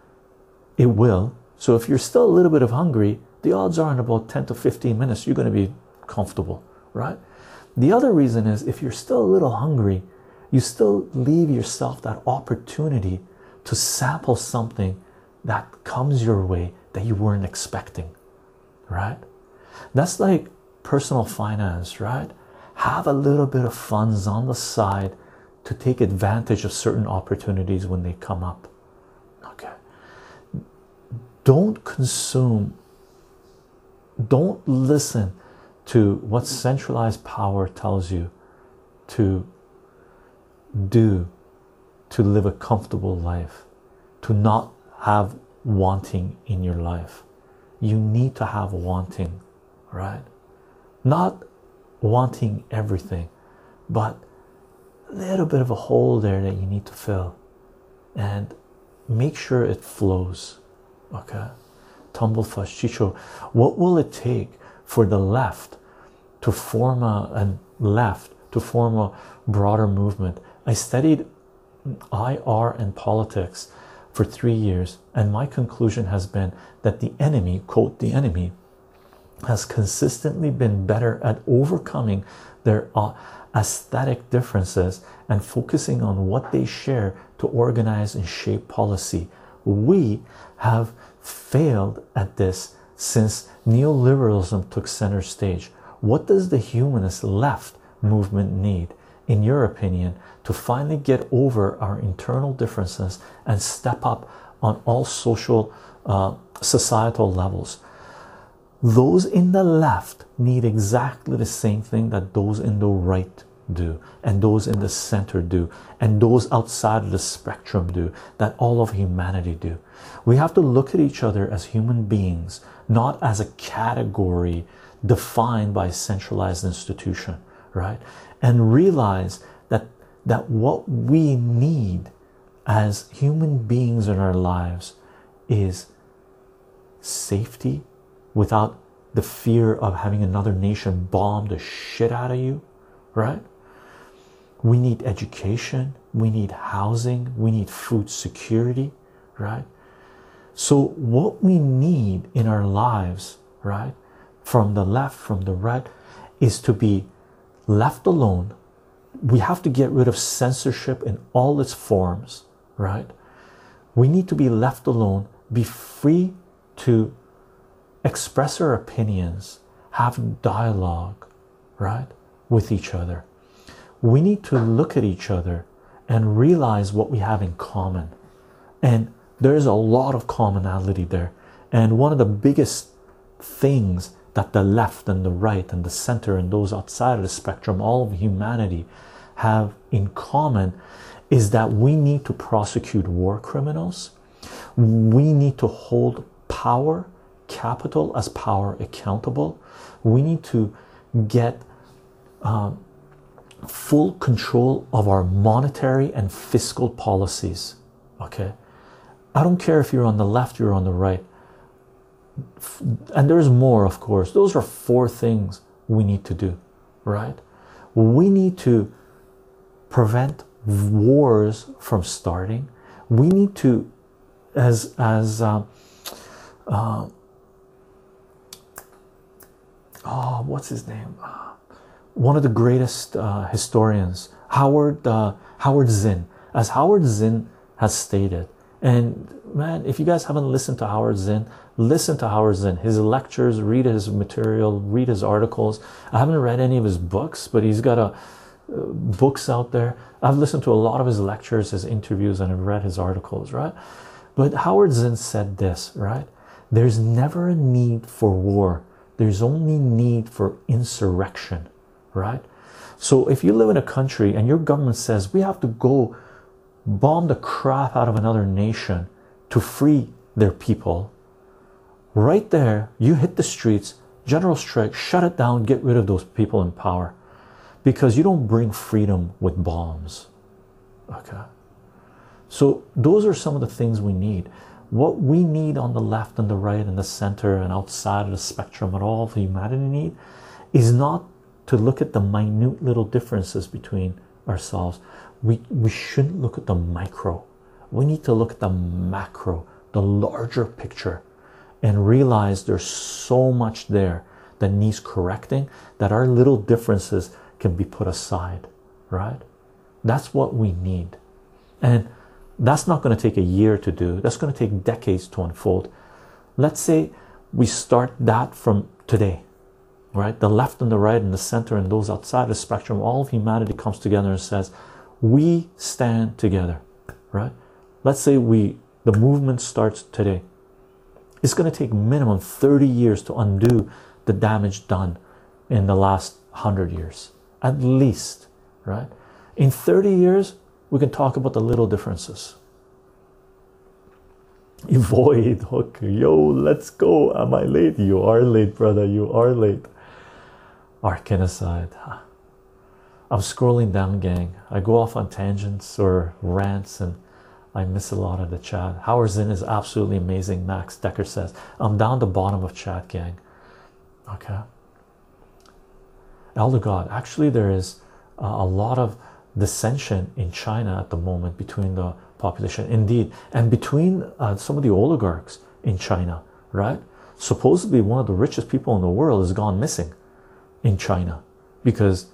it will. So if you're still a little bit of hungry the odds are in about 10 to 15 minutes you're going to be comfortable right? The other reason is if you're still a little hungry you still leave yourself that opportunity to sample something that comes your way that you weren't expecting right? That's like personal finance right? Have a little bit of funds on the side to take advantage of certain opportunities when they come up. Okay. Don't consume don't listen to what centralized power tells you to do to live a comfortable life to not have wanting in your life. You need to have wanting right? Not wanting everything but a little bit of a hole there that you need to fill. And make sure it flows okay? Tumblefuss chycho. What will it take for the left to form a and left to form a broader movement? I studied ir and politics for three years and my conclusion has been that the enemy quote the enemy has consistently been better at overcoming their uh, aesthetic differences and focusing on what they share to organize and shape policy. We have failed at this since neoliberalism took center stage. What does the humanist left movement need, in your opinion, to finally get over our internal differences and step up on all social, uh, societal levels? those in the left need exactly the same thing that those in the right do and those in the center do and those outside of the spectrum do that all of humanity do we have to look at each other as human beings not as a category defined by a centralized institution right and realize that that what we need as human beings in our lives is safety without the fear of having another nation bomb the shit out of you, right? We need education, we need housing, we need food security, right? So, what we need in our lives, right, from the left, from the right, is to be left alone. We have to get rid of censorship in all its forms, right? We need to be left alone, be free to express our opinions, have dialogue, right, with each other. We need to look at each other and realize what we have in common. And there's a lot of commonality there. And one of the biggest things that the left and the right and the center and those outside of the spectrum, all of humanity, have in common is that we need to prosecute war criminals. We need to hold power capital as power accountable. We need to get um, full control of our monetary and fiscal policies. Okay, I don't care if you're on the left, you're on the right, and there's more, of course. Those are four things we need to do, right? We need to prevent wars from starting. We need to, as as um, Uh, oh, what's his name? Uh, one of the greatest uh, historians, Howard uh, Howard Zinn. As Howard Zinn has stated, and man, if you guys haven't listened to Howard Zinn, listen to Howard Zinn. His lectures, read his material, read his articles. I haven't read any of his books, but he's got a uh, books out there. I've listened to a lot of his lectures, his interviews, and I've read his articles, right? But Howard Zinn said this, right? There's never a need for war. There's only need for insurrection, right? So if you live in a country and your government says we have to go bomb the crap out of another nation to free their people, right there, you hit the streets, general strike, shut it down, get rid of those people in power because you don't bring freedom with bombs. Okay. So, those are some of the things we need. What we need on the left and the right and the center and outside of the spectrum at all for humanity need is not to look at the minute little differences between ourselves. We, we shouldn't look at the micro. We need to look at the macro, the larger picture, and realize there's so much there that needs correcting that our little differences can be put aside, right? That's what we need. And that's not going to take a year to do, that's going to take decades to unfold. Let's say we start that from today, right? The left and the right and the center and those outside the spectrum, all of humanity comes together and says, We stand together, right? Let's say we the movement starts today. It's going to take minimum 30 years to undo the damage done in the last 100 years at least, right? In 30 years, we can talk about the little differences. Avoid hook, yo, let's go. Am I late? You are late, brother. You are late. Arcanicide. I'm scrolling down, gang. I go off on tangents or rants and I miss a lot of the chat. Howard Zinn is absolutely amazing, Max Decker says. I'm down the bottom of chat, gang. Okay. Elder God, actually, there is a lot of dissension in China at the moment between the population, indeed, and between uh, some of the oligarchs in China, right? Supposedly, one of the richest people in the world has gone missing in China because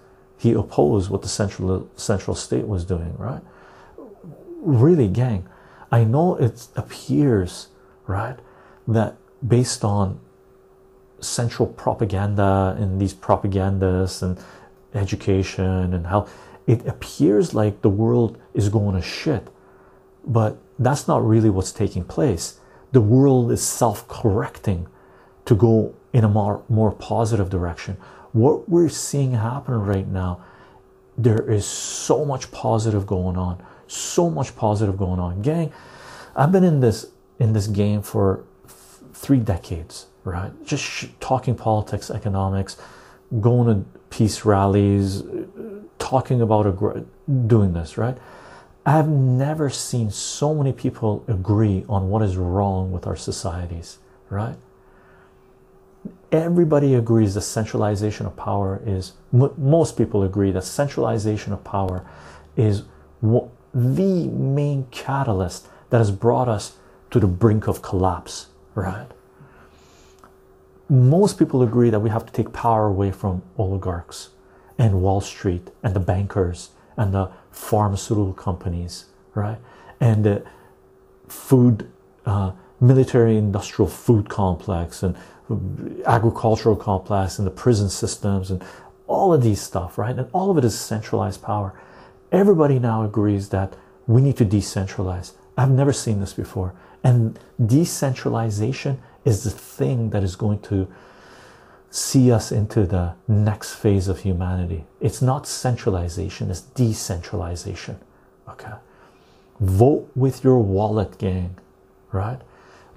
he opposed what the central central state was doing, right? Really, gang, I know it appears right that based on central propaganda and these propagandas and education and how it appears like the world is going to shit but that's not really what's taking place the world is self-correcting to go in a more, more positive direction what we're seeing happen right now there is so much positive going on so much positive going on gang i've been in this in this game for three decades right? Just talking politics, economics, going to peace rallies, talking about doing this, right? I've never seen so many people agree on what is wrong with our societies, right? Everybody agrees that centralization of power is, most people agree that centralization of power is the main catalyst that has brought us to the brink of collapse, right? most people agree that we have to take power away from oligarchs and Wall Street and the bankers and the pharmaceutical companies, right? And the food, uh, military industrial food complex and agricultural complex and the prison systems and all of these stuff, right? And all of it is centralized power. Everybody now agrees that we need to decentralize. I've never seen this before. And decentralization is the thing that is going to see us into the next phase of humanity. It's not centralization, it's decentralization. Okay. Vote with your wallet, gang. Right?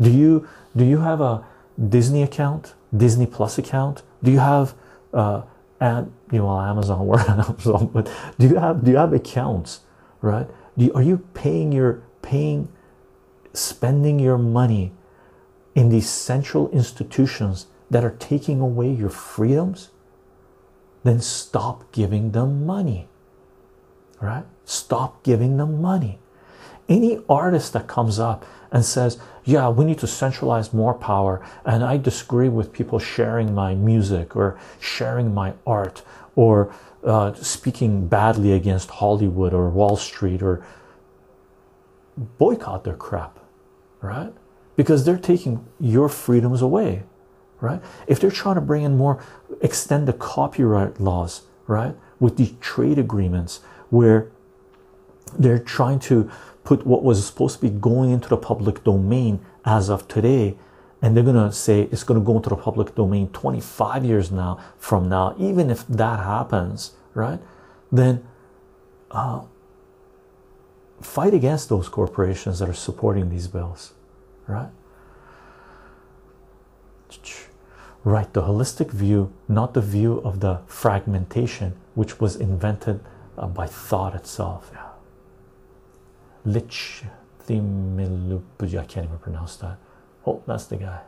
Do you do you have a Disney account, Disney Plus account? Do you have uh and you know Amazon or Amazon, but do you have do you have accounts, right? Do you, are you paying your paying spending your money in these central institutions that are taking away your freedoms, then stop giving them money. Right? Stop giving them money. any artist that comes up and says, Yeah, we need to centralize more power, and I disagree with people sharing my music or sharing my art or uh, speaking badly against Hollywood or Wall Street or boycott their crap, right? Because they're taking your freedoms away, right? If they're trying to bring in more, extend the copyright laws, right, with these trade agreements where they're trying to put what was supposed to be going into the public domain as of today and they're going to say it's going to go into the public domain 25 years now from now even if that happens right? Then uh, fight against those corporations that are supporting these bills right? Right the holistic view not the view of the fragmentation which was invented uh, by thought itself. Yeah lich I can't even pronounce that. Oh that's the guy.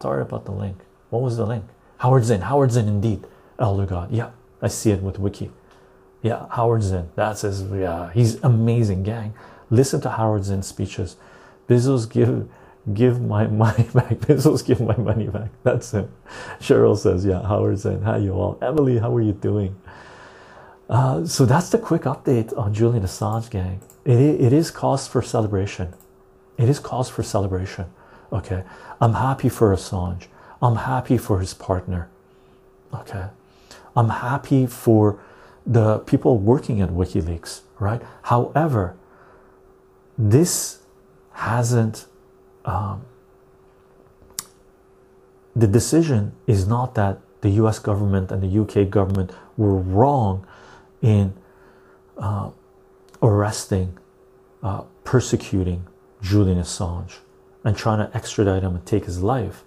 Sorry about the link. What was the link? Howard Zinn. Howard Zinn indeed. Elder god. Yeah I see it with wiki. Yeah Howard Zinn. That's his yeah he's amazing gang. Listen to Howard Zinn's speeches. Bezos give give my money back. Bezos give my money back. That's him. Cheryl says yeah Howard Zinn. How you all. Emily how are you doing? Uh, so that's the quick update on Julian Assange gang it, it is cause for celebration. It is cause for celebration okay? I'm happy for Assange. I'm happy for his partner okay? I'm happy for the people working at WikiLeaks right? However this hasn't um, the decision is not that the US government and the UK government were wrong in uh, arresting, uh, persecuting Julian Assange and trying to extradite him and take his life.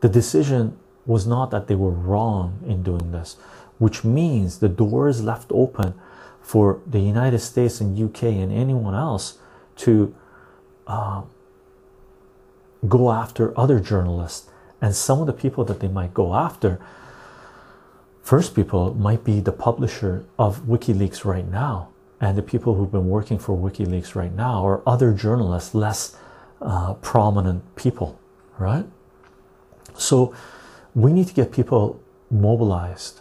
The decision was not that they were wrong in doing this, which means the door is left open for the United States and UK and anyone else to uh, go after other journalists. And some of the people that they might go after, first people might be the publisher of WikiLeaks right now, and the people who've been working for WikiLeaks right now, or other journalists, less uh, prominent people, right? So we need to get people mobilized,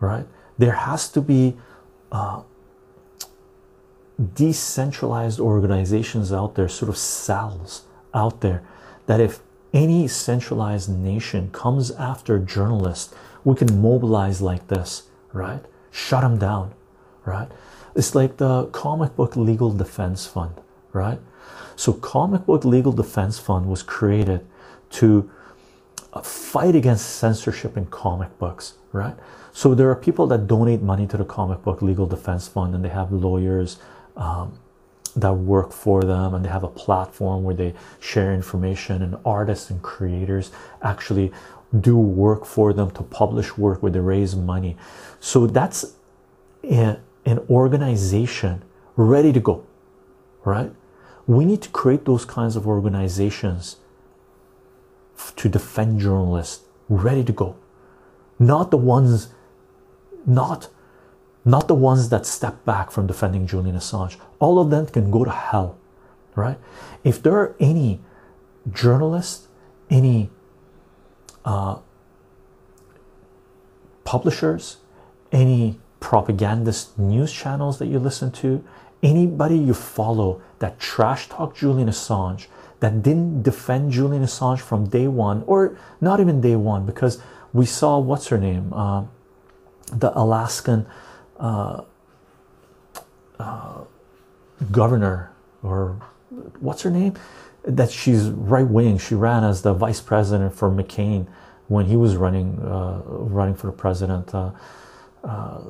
right? There has to be uh, decentralized organizations out there, sort of cells out there, that if any centralized nation comes after journalists, we can mobilize like this, right? Shut them down, right? It's like the comic book legal defense fund, right? So, comic book legal defense fund was created to uh, fight against censorship in comic books, right? So there are people that donate money to the comic book legal defense fund, and they have lawyers um, that work for them and they have a platform where they share information and artists and creators actually do work for them to publish work where they raise money so that's a, an organization ready to go right we need to create those kinds of organizations to defend journalists ready to go not the ones not not the ones that step back from defending Julian Assange. All of them can go to hell, right? If there are any journalists, any uh, publishers, any propagandist news channels that you listen to, anybody you follow that trash talk Julian Assange, that didn't defend Julian Assange from day one, or not even day one, because we saw what's her name, uh, the Alaskan uh, uh, governor or what's her name? That she's right wing she ran as the vice president for McCain when he was running uh, running for the president uh,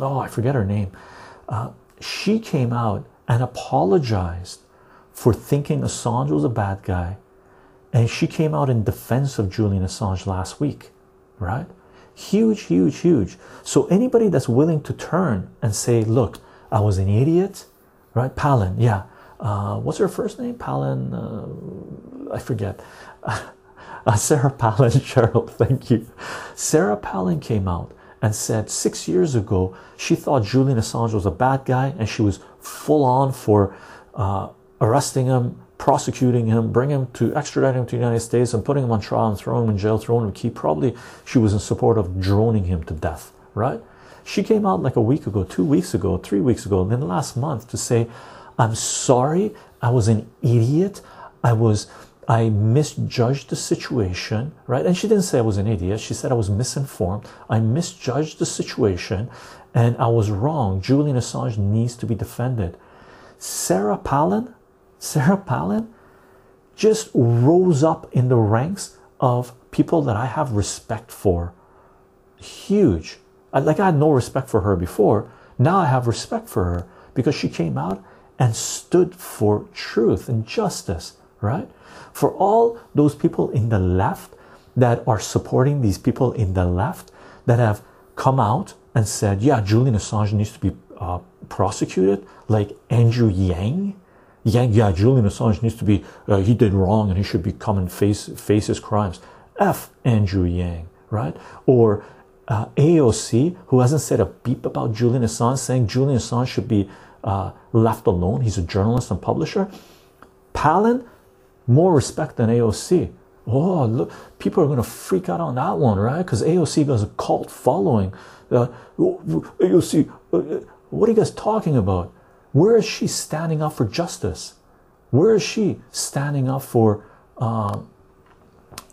oh I forget her name. Uh, she came out and apologized for thinking Assange was a bad guy. And she came out in defense of Julian Assange last week right? Huge huge huge. So anybody that's willing to turn and say look i was an idiot right? Palin yeah. Uh, what's her first name? Palin uh, i forget. Uh, sarah palin cheryl thank you. Sarah palin came out and said six years ago she thought julian assange was a bad guy and she was full on for uh, arresting him, prosecuting him, bring him to extraditing him to the United States, and putting him on trial and throwing him in jail, throwing him in key. Probably she was in support of droning him to death, right? She came out like a week ago, two weeks ago, three weeks ago, and then last month to say, I'm sorry, I was an idiot. I was I misjudged the situation, right? And she didn't say I was an idiot. She said I was misinformed. I misjudged the situation and I was wrong. Julian Assange needs to be defended. Sarah Palin, Sarah Palin just rose up in the ranks of people that I have respect for. Huge. Like I had no respect for her before. Now I have respect for her because she came out and stood for truth and justice, right? For all those people in the left that are supporting these people in the left that have come out and said, yeah, Julian Assange needs to be uh, prosecuted, like Andrew Yang. Yeah, yeah, Julian Assange needs to be, uh, he did wrong and he should be come and face, face his crimes. F Andrew Yang, right? Or uh, AOC, who hasn't said a beep about Julian Assange, saying Julian Assange should be uh, left alone. He's a journalist and publisher. Palin, more respect than AOC. Oh, look, people are going to freak out on that one, right? Because AOC has a cult following. Uh, AOC, uh, what are you guys talking about? Where is she standing up for justice? Where is she standing up for uh,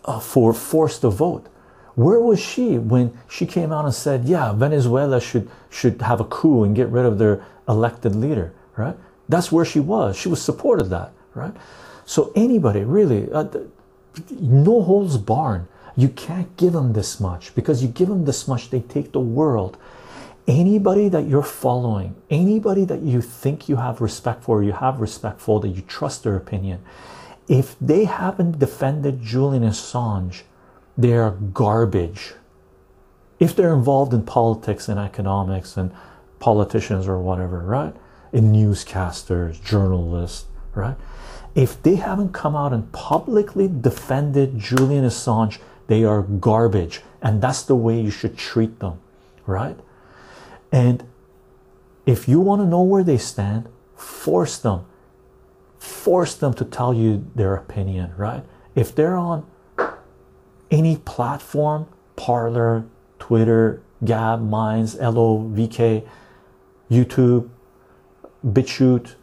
uh, for Force the Vote? Where was she when she came out and said, "Yeah, Venezuela should should have a coup and get rid of their elected leader"? Right? That's where she was. She was supported that, right? So anybody really, uh, no holds barred. You can't give them this much because you give them this much, they take the world. Anybody that you're following, anybody that you think you have respect for, you have respect for, that you trust their opinion, if they haven't defended Julian Assange, they are garbage. If they're involved in politics and economics and politicians or whatever, right? In newscasters, journalists, right? If they haven't come out and publicly defended Julian Assange, they are garbage, and that's the way you should treat them, right? And if you want to know where they stand, force them, force them to tell you their opinion, right? If they're on any platform, Parler, Twitter, Gab, Minds, Ello, VK, YouTube, BitChute,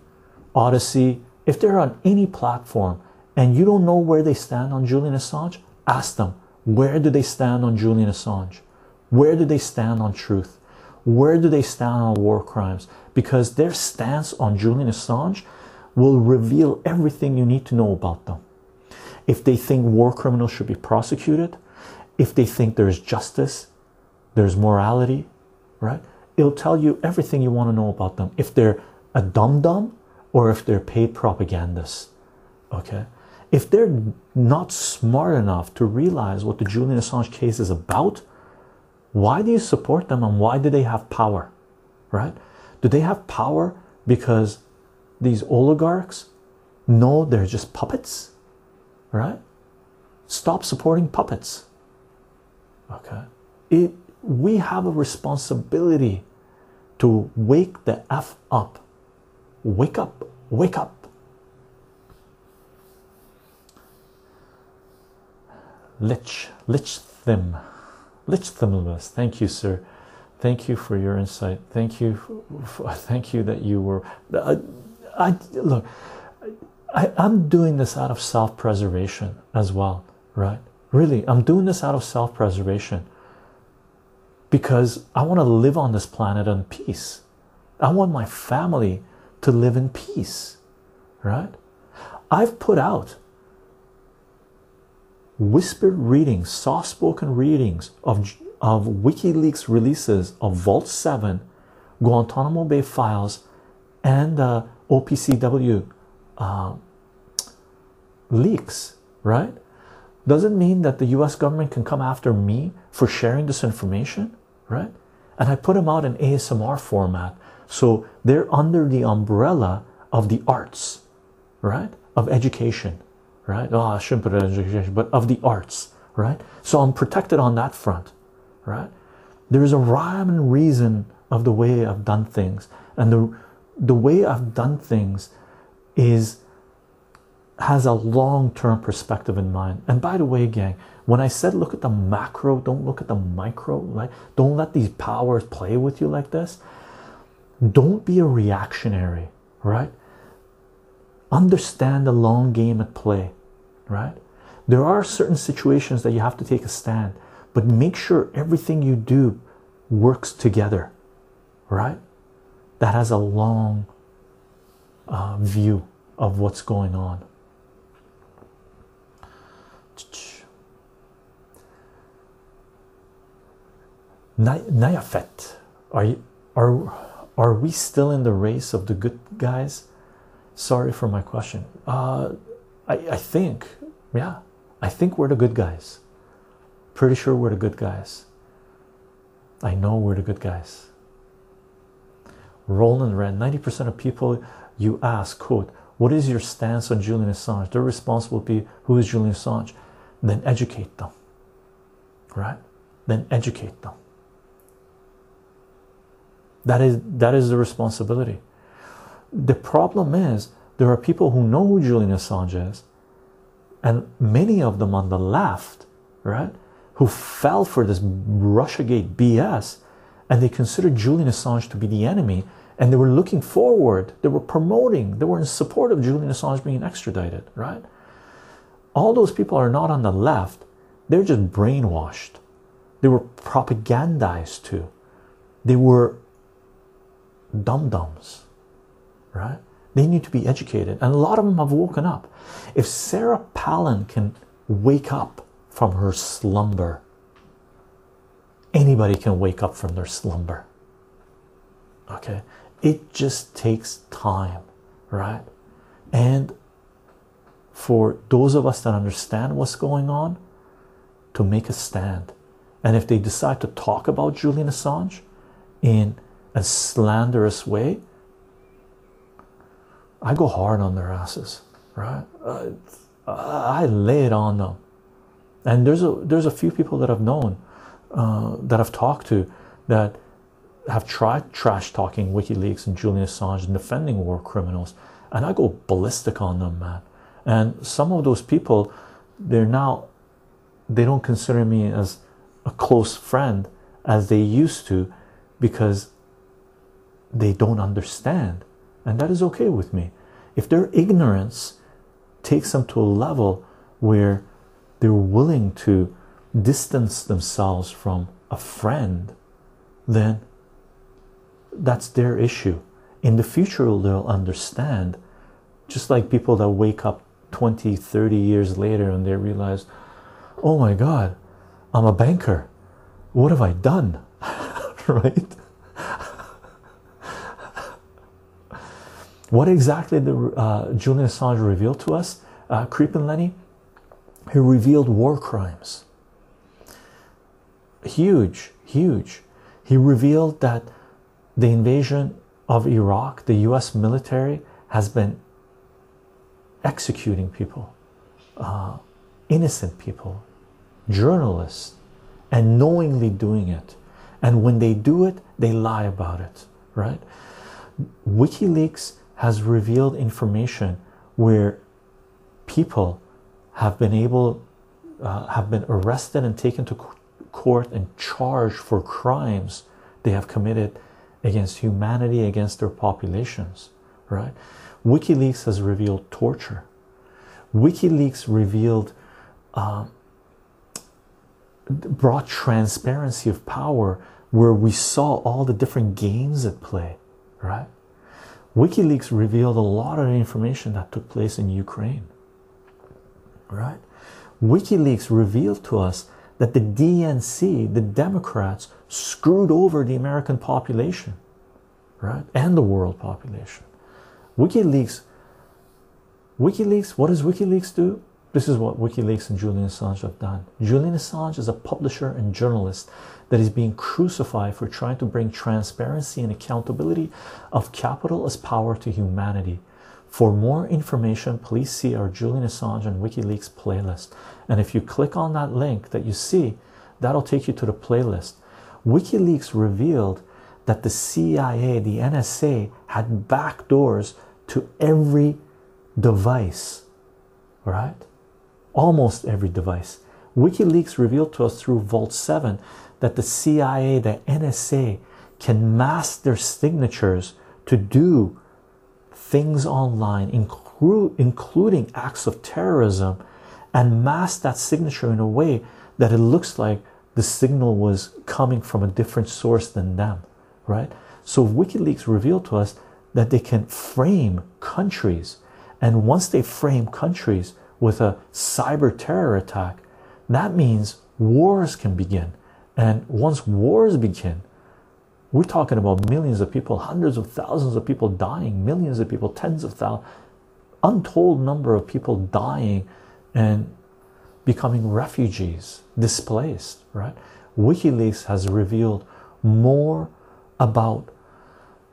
Odysee, if they're on any platform and you don't know where they stand on Julian Assange, ask them where do they stand on Julian Assange? Where do they stand on truth? Where do they stand on war crimes? Because their stance on Julian Assange will reveal everything you need to know about them. If they think war criminals should be prosecuted, if they think there's justice, there's morality, right? It'll tell you everything you want to know about them. If they're a dum dum or if they're paid propagandists, okay? If they're not smart enough to realize what the Julian Assange case is about, why do you support them and why do they have power, right? Do they have power because these oligarchs know they're just puppets, right? Stop supporting puppets, okay? It, we have a responsibility to wake the F up. Wake up, wake up. Lich, Lich them, Lich Thimulus. Thank you, sir. Thank you for your insight. Thank you, for, thank you that you were. I, I look. I, I'm doing this out of self-preservation as well, right? Really, I'm doing this out of self-preservation because I want to live on this planet in peace. I want my family to live in peace, right? I've put out whispered readings, soft spoken readings of, of WikiLeaks releases of Vault 7, Guantanamo Bay files, and uh, OPCW uh, leaks, right? Doesn't mean that the US government can come after me for sharing this information, right? And I put them out in ASMR format. So they're under the umbrella of the arts, right? Of education, right? Oh, I shouldn't put education, but of the arts, right? So I'm protected on that front, right? There is a rhyme and reason of the way I've done things, and the the way I've done things is has a long-term perspective in mind. And by the way, gang, when I said look at the macro, don't look at the micro, like don't let these powers play with you like this. Don't be a reactionary, right? Understand the long game at play, right? There are certain situations that you have to take a stand, but make sure everything you do works together, right? That has a long uh, view of what's going on. Nayafet, are you are are we still in the race of the good guys? Sorry for my question. Uh, I I think yeah, I think we're the good guys. Pretty sure we're the good guys. I know we're the good guys. Roland Red, 90% of people you ask, quote, what is your stance on Julian Assange? Their response will be, who is Julian Assange? Then educate them, right? Then educate them. That is that is the responsibility. The problem is there are people who know who Julian Assange is, and many of them on the left, right, who fell for this Russiagate BS, and they considered Julian Assange to be the enemy, and they were looking forward, they were promoting, they were in support of Julian Assange being extradited, right? All those people are not on the left, they're just brainwashed. They were propagandized to. They were dum dums, right? They need to be educated, and a lot of them have woken up. If Sarah Palin can wake up from her slumber, anybody can wake up from their slumber. Okay, it just takes time, right? And for those of us that understand what's going on, to make a stand. And if they decide to talk about Julian Assange in a slanderous way, I go hard on their asses, right? I lay it on them, and there's a there's a few people that I've known uh, that I've talked to that have tried trash talking WikiLeaks and Julian Assange and defending war criminals, and I go ballistic on them, man. And some of those people, they're now they don't consider me as a close friend as they used to because they don't understand. And that is okay with me. If their ignorance takes them to a level where they're willing to distance themselves from a friend then that's their issue. In the future they'll understand. Just like people that wake up 20 30 years later and they realize oh my god i'm a banker. What have i done? Right What exactly did uh, Julian Assange reveal to us, uh, Creep and Lenny? He revealed war crimes. Huge, huge. He revealed that the invasion of Iraq, the US military, has been executing people, uh, innocent people, journalists, and knowingly doing it. And when they do it, they lie about it, right? WikiLeaks has revealed information where people have been able uh, have been arrested and taken to court and charged for crimes they have committed against humanity against their populations right? Wikileaks has revealed torture. Wikileaks revealed uh, brought transparency of power where we saw all the different games at play right WikiLeaks revealed a lot of information that took place in Ukraine. Right? WikiLeaks revealed to us that the DNC, the Democrats, screwed over the American population, right? And the world population. WikiLeaks, WikiLeaks, what does WikiLeaks do? This is what WikiLeaks and Julian Assange have done. Julian Assange is a publisher and journalist that is being crucified for trying to bring transparency and accountability of capital as power to humanity. For more information, please see our Julian Assange and WikiLeaks playlist. And if you click on that link that you see, that'll take you to the playlist. WikiLeaks revealed that the CIA, the NSA, had back doors to every device, right? Almost every device. WikiLeaks revealed to us through Vault 7 that the CIA, the NSA can mask their signatures to do things online, include, including acts of terrorism, and mask that signature in a way that it looks like the signal was coming from a different source than them, right? So WikiLeaks revealed to us that they can frame countries, and once they frame countries with a cyber terror attack, that means wars can begin. And once wars begin, we're talking about millions of people, hundreds of thousands of people dying, millions of people, tens of thousands, untold number of people dying and becoming refugees, displaced, right? WikiLeaks has revealed more about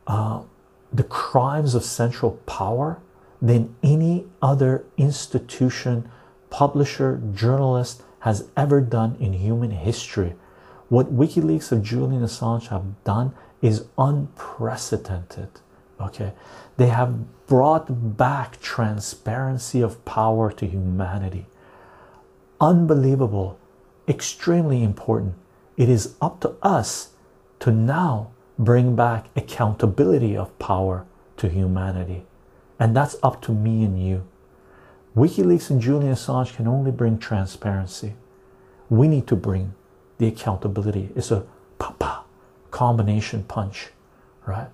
uh, the crimes of central power than any other institution, publisher, journalist has ever done in human history. What WikiLeaks of Julian Assange have done is unprecedented. Okay, they have brought back transparency of power to humanity. Unbelievable, extremely important. It is up to us to now bring back accountability of power to humanity, and that's up to me and you. WikiLeaks and Julian Assange can only bring transparency. We need to bring the accountability. It's a papa combination punch, right?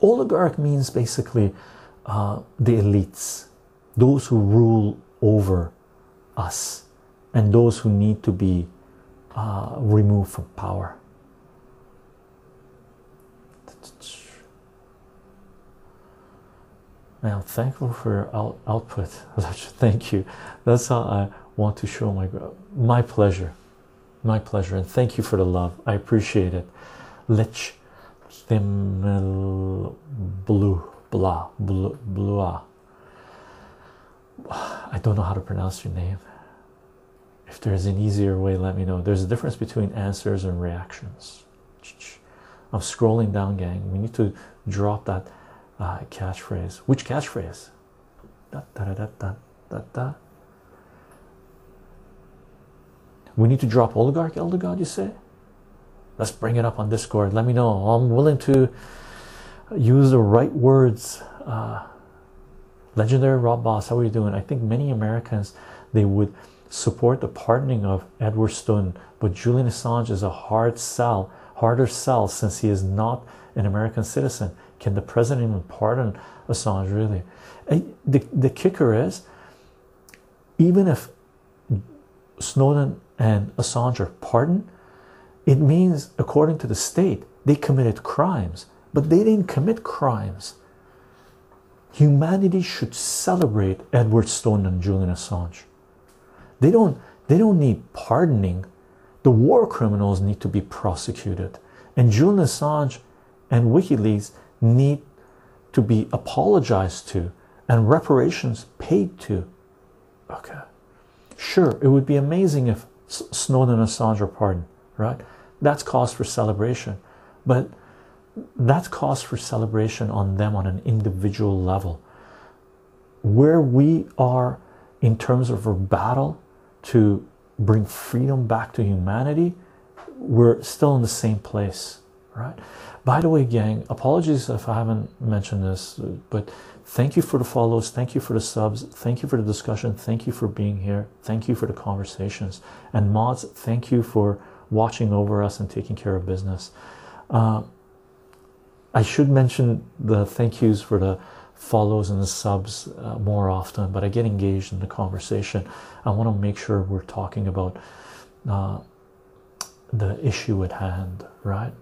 Oligarch means basically uh, the elites, those who rule over us, and those who need to be uh, removed from power. Man, I'm thankful for your out output. Thank you. That's how I want to show my my pleasure, my pleasure, and thank you for the love. I appreciate it. Lich Thimel Blue Blah Blue. I don't know how to pronounce your name. If there's an easier way, let me know. There's a difference between answers and reactions. I'm scrolling down, gang. We need to drop that uh, catchphrase. Which catchphrase? Da, da, da, da, da, da, da. We need to drop oligarch elder god, you say? Let's bring it up on Discord. Let me know. I'm willing to use the right words. Uh, legendary Rob Boss, how are you doing? I think many Americans they would support the pardoning of Edward Snowden, but Julian Assange is a hard sell, harder sell since he is not an American citizen. Can the president even pardon Assange? Really, the the kicker is, even if Snowden and Assange are pardoned, it means according to the state they committed crimes, but they didn't commit crimes. Humanity should celebrate Edward Snowden and Julian Assange. They don't they don't need pardoning. The war criminals need to be prosecuted. And Julian Assange and WikiLeaks need to be apologized to and reparations paid to. Okay. Sure, it would be amazing if Snowden and Assange are pardoned, right? That's cause for celebration. But that's cause for celebration on them on an individual level. Where we are in terms of our battle to bring freedom back to humanity, we're still in the same place, right? By the way, gang, apologies if I haven't mentioned this, but thank you for the follows, thank you for the subs, thank you for the discussion, thank you for being here, thank you for the conversations, and mods, thank you for watching over us and taking care of business. Uh, I should mention the thank yous for the follows and the subs uh, more often, but I get engaged in the conversation. I want to make sure we're talking about uh, the issue at hand, right?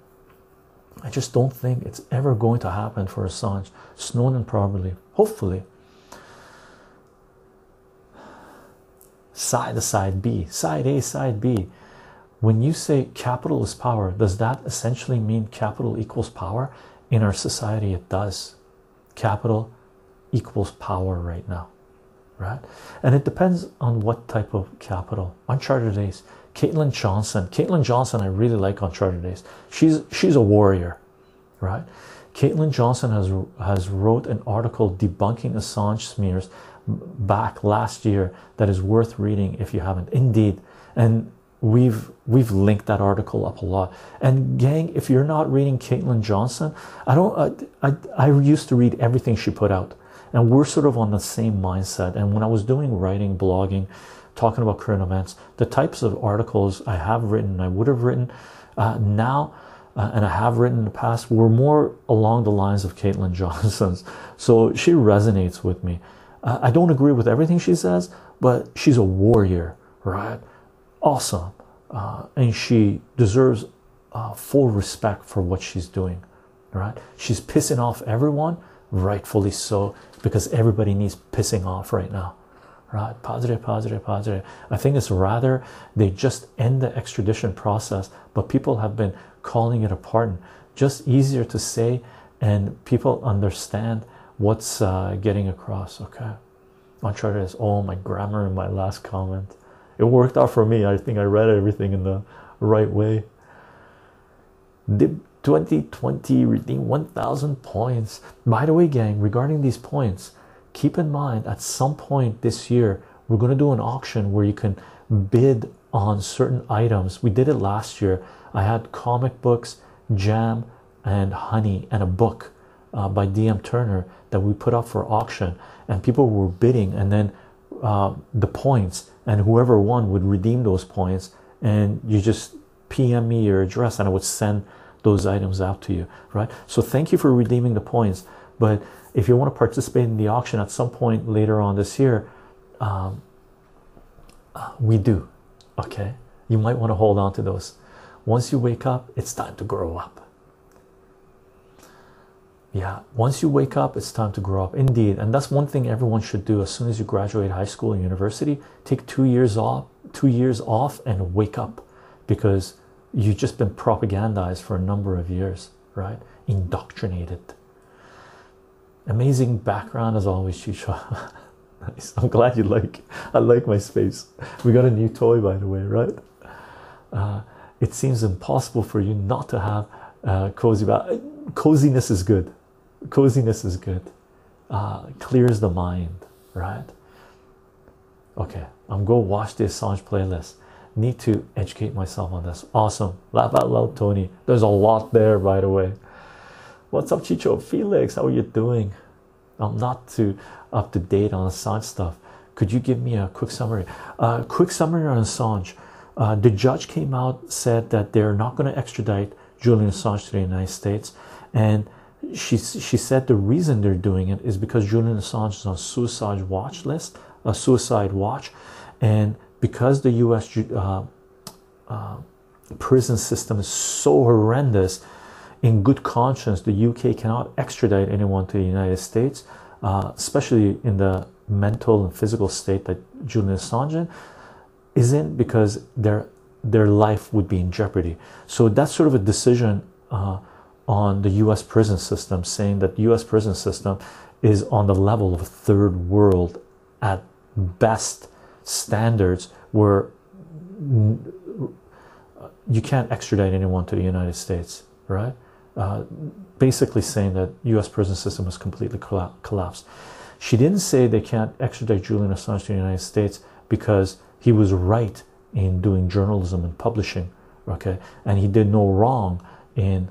I just don't think it's ever going to happen for Assange. Snowden probably, hopefully. Side to side B, side A, side B. When you say capital is power, does that essentially mean capital equals power? In our society, it does capital equals power right now right and it depends on what type of capital uncharted days caitlin johnson caitlin johnson i really like on Charter days she's she's a warrior right Caitlin Johnson has has wrote an article debunking Assange smears back last year that is worth reading if you haven't. Indeed, and we've we've linked that article up a lot. And gang, if you're not reading Caitlin Johnson, I don't. I, I I used to read everything she put out, and we're sort of on the same mindset. And when I was doing writing, blogging, talking about current events, the types of articles I have written, I would have written uh, now. Uh, and I have written in the past were more along the lines of Caitlin Johnson's, so she resonates with me. Uh, I don't agree with everything she says, but she's a warrior, right? Awesome, uh, and she deserves uh, full respect for what she's doing, right? She's pissing off everyone, rightfully so, because everybody needs pissing off right now right? Positive, positive, positive. I think it's rather they just end the extradition process, but people have been calling it a pardon. Just easier to say, and people understand what's uh, getting across. Okay, Uncharted is oh my grammar in my last comment. It worked out for me. I think I read everything in the right way. Did 2020 redeem 1000 points. By the way, gang, regarding these points, keep in mind at some point this year we're going to do an auction where you can bid on certain items. We did it last year. I had comic books jam and honey and a book uh, by dm turner that we put up for auction and people were bidding and then uh, the points and whoever won would redeem those points and you just pm me your address and i would send those items out to you right? So thank you for redeeming the points but if you want to participate in the auction at some point later on this year, um, uh, we do. Okay, you might want to hold on to those. Once you wake up, it's time to grow up. Yeah, once you wake up, it's time to grow up. Indeed, and that's one thing everyone should do as soon as you graduate high school and university. Take two years off, two years off, and wake up, because you've just been propagandized for a number of years, right? Indoctrinated. Amazing background as always, Chycho. nice. I'm glad you like. I like my space. We got a new toy, by the way, right? Uh, it seems impossible for you not to have uh, cozy. Ba- coziness is good. Coziness is good. Uh, clears the mind, right? Okay, I'm going to watch the Assange playlist. Need to educate myself on this. Awesome. Laugh out loud, Tony. There's a lot there, by the way. What's up, Chycho? Felix, how are you doing? I'm not too up to date on Assange stuff. Could you give me a quick summary? Uh, quick summary on Assange. Uh, the judge came out said that they're not going to extradite Julian Assange to the United States, and she she said the reason they're doing it is because Julian Assange is on suicide watch list, a suicide watch, and because the U.S. Uh, uh, prison system is so horrendous in good conscience, the UK cannot extradite anyone to the United States, uh, especially in the mental and physical state that Julian Assange is in, because their their life would be in jeopardy. So that's sort of a decision uh, on the U.S. prison system, saying that U.S. prison system is on the level of a third world at best standards, where you can't extradite anyone to the United States, right? Uh, basically saying that U.S. prison system has completely collapsed. She didn't say they can't extradite Julian Assange to the United States because he was right in doing journalism and publishing, okay, and he did no wrong in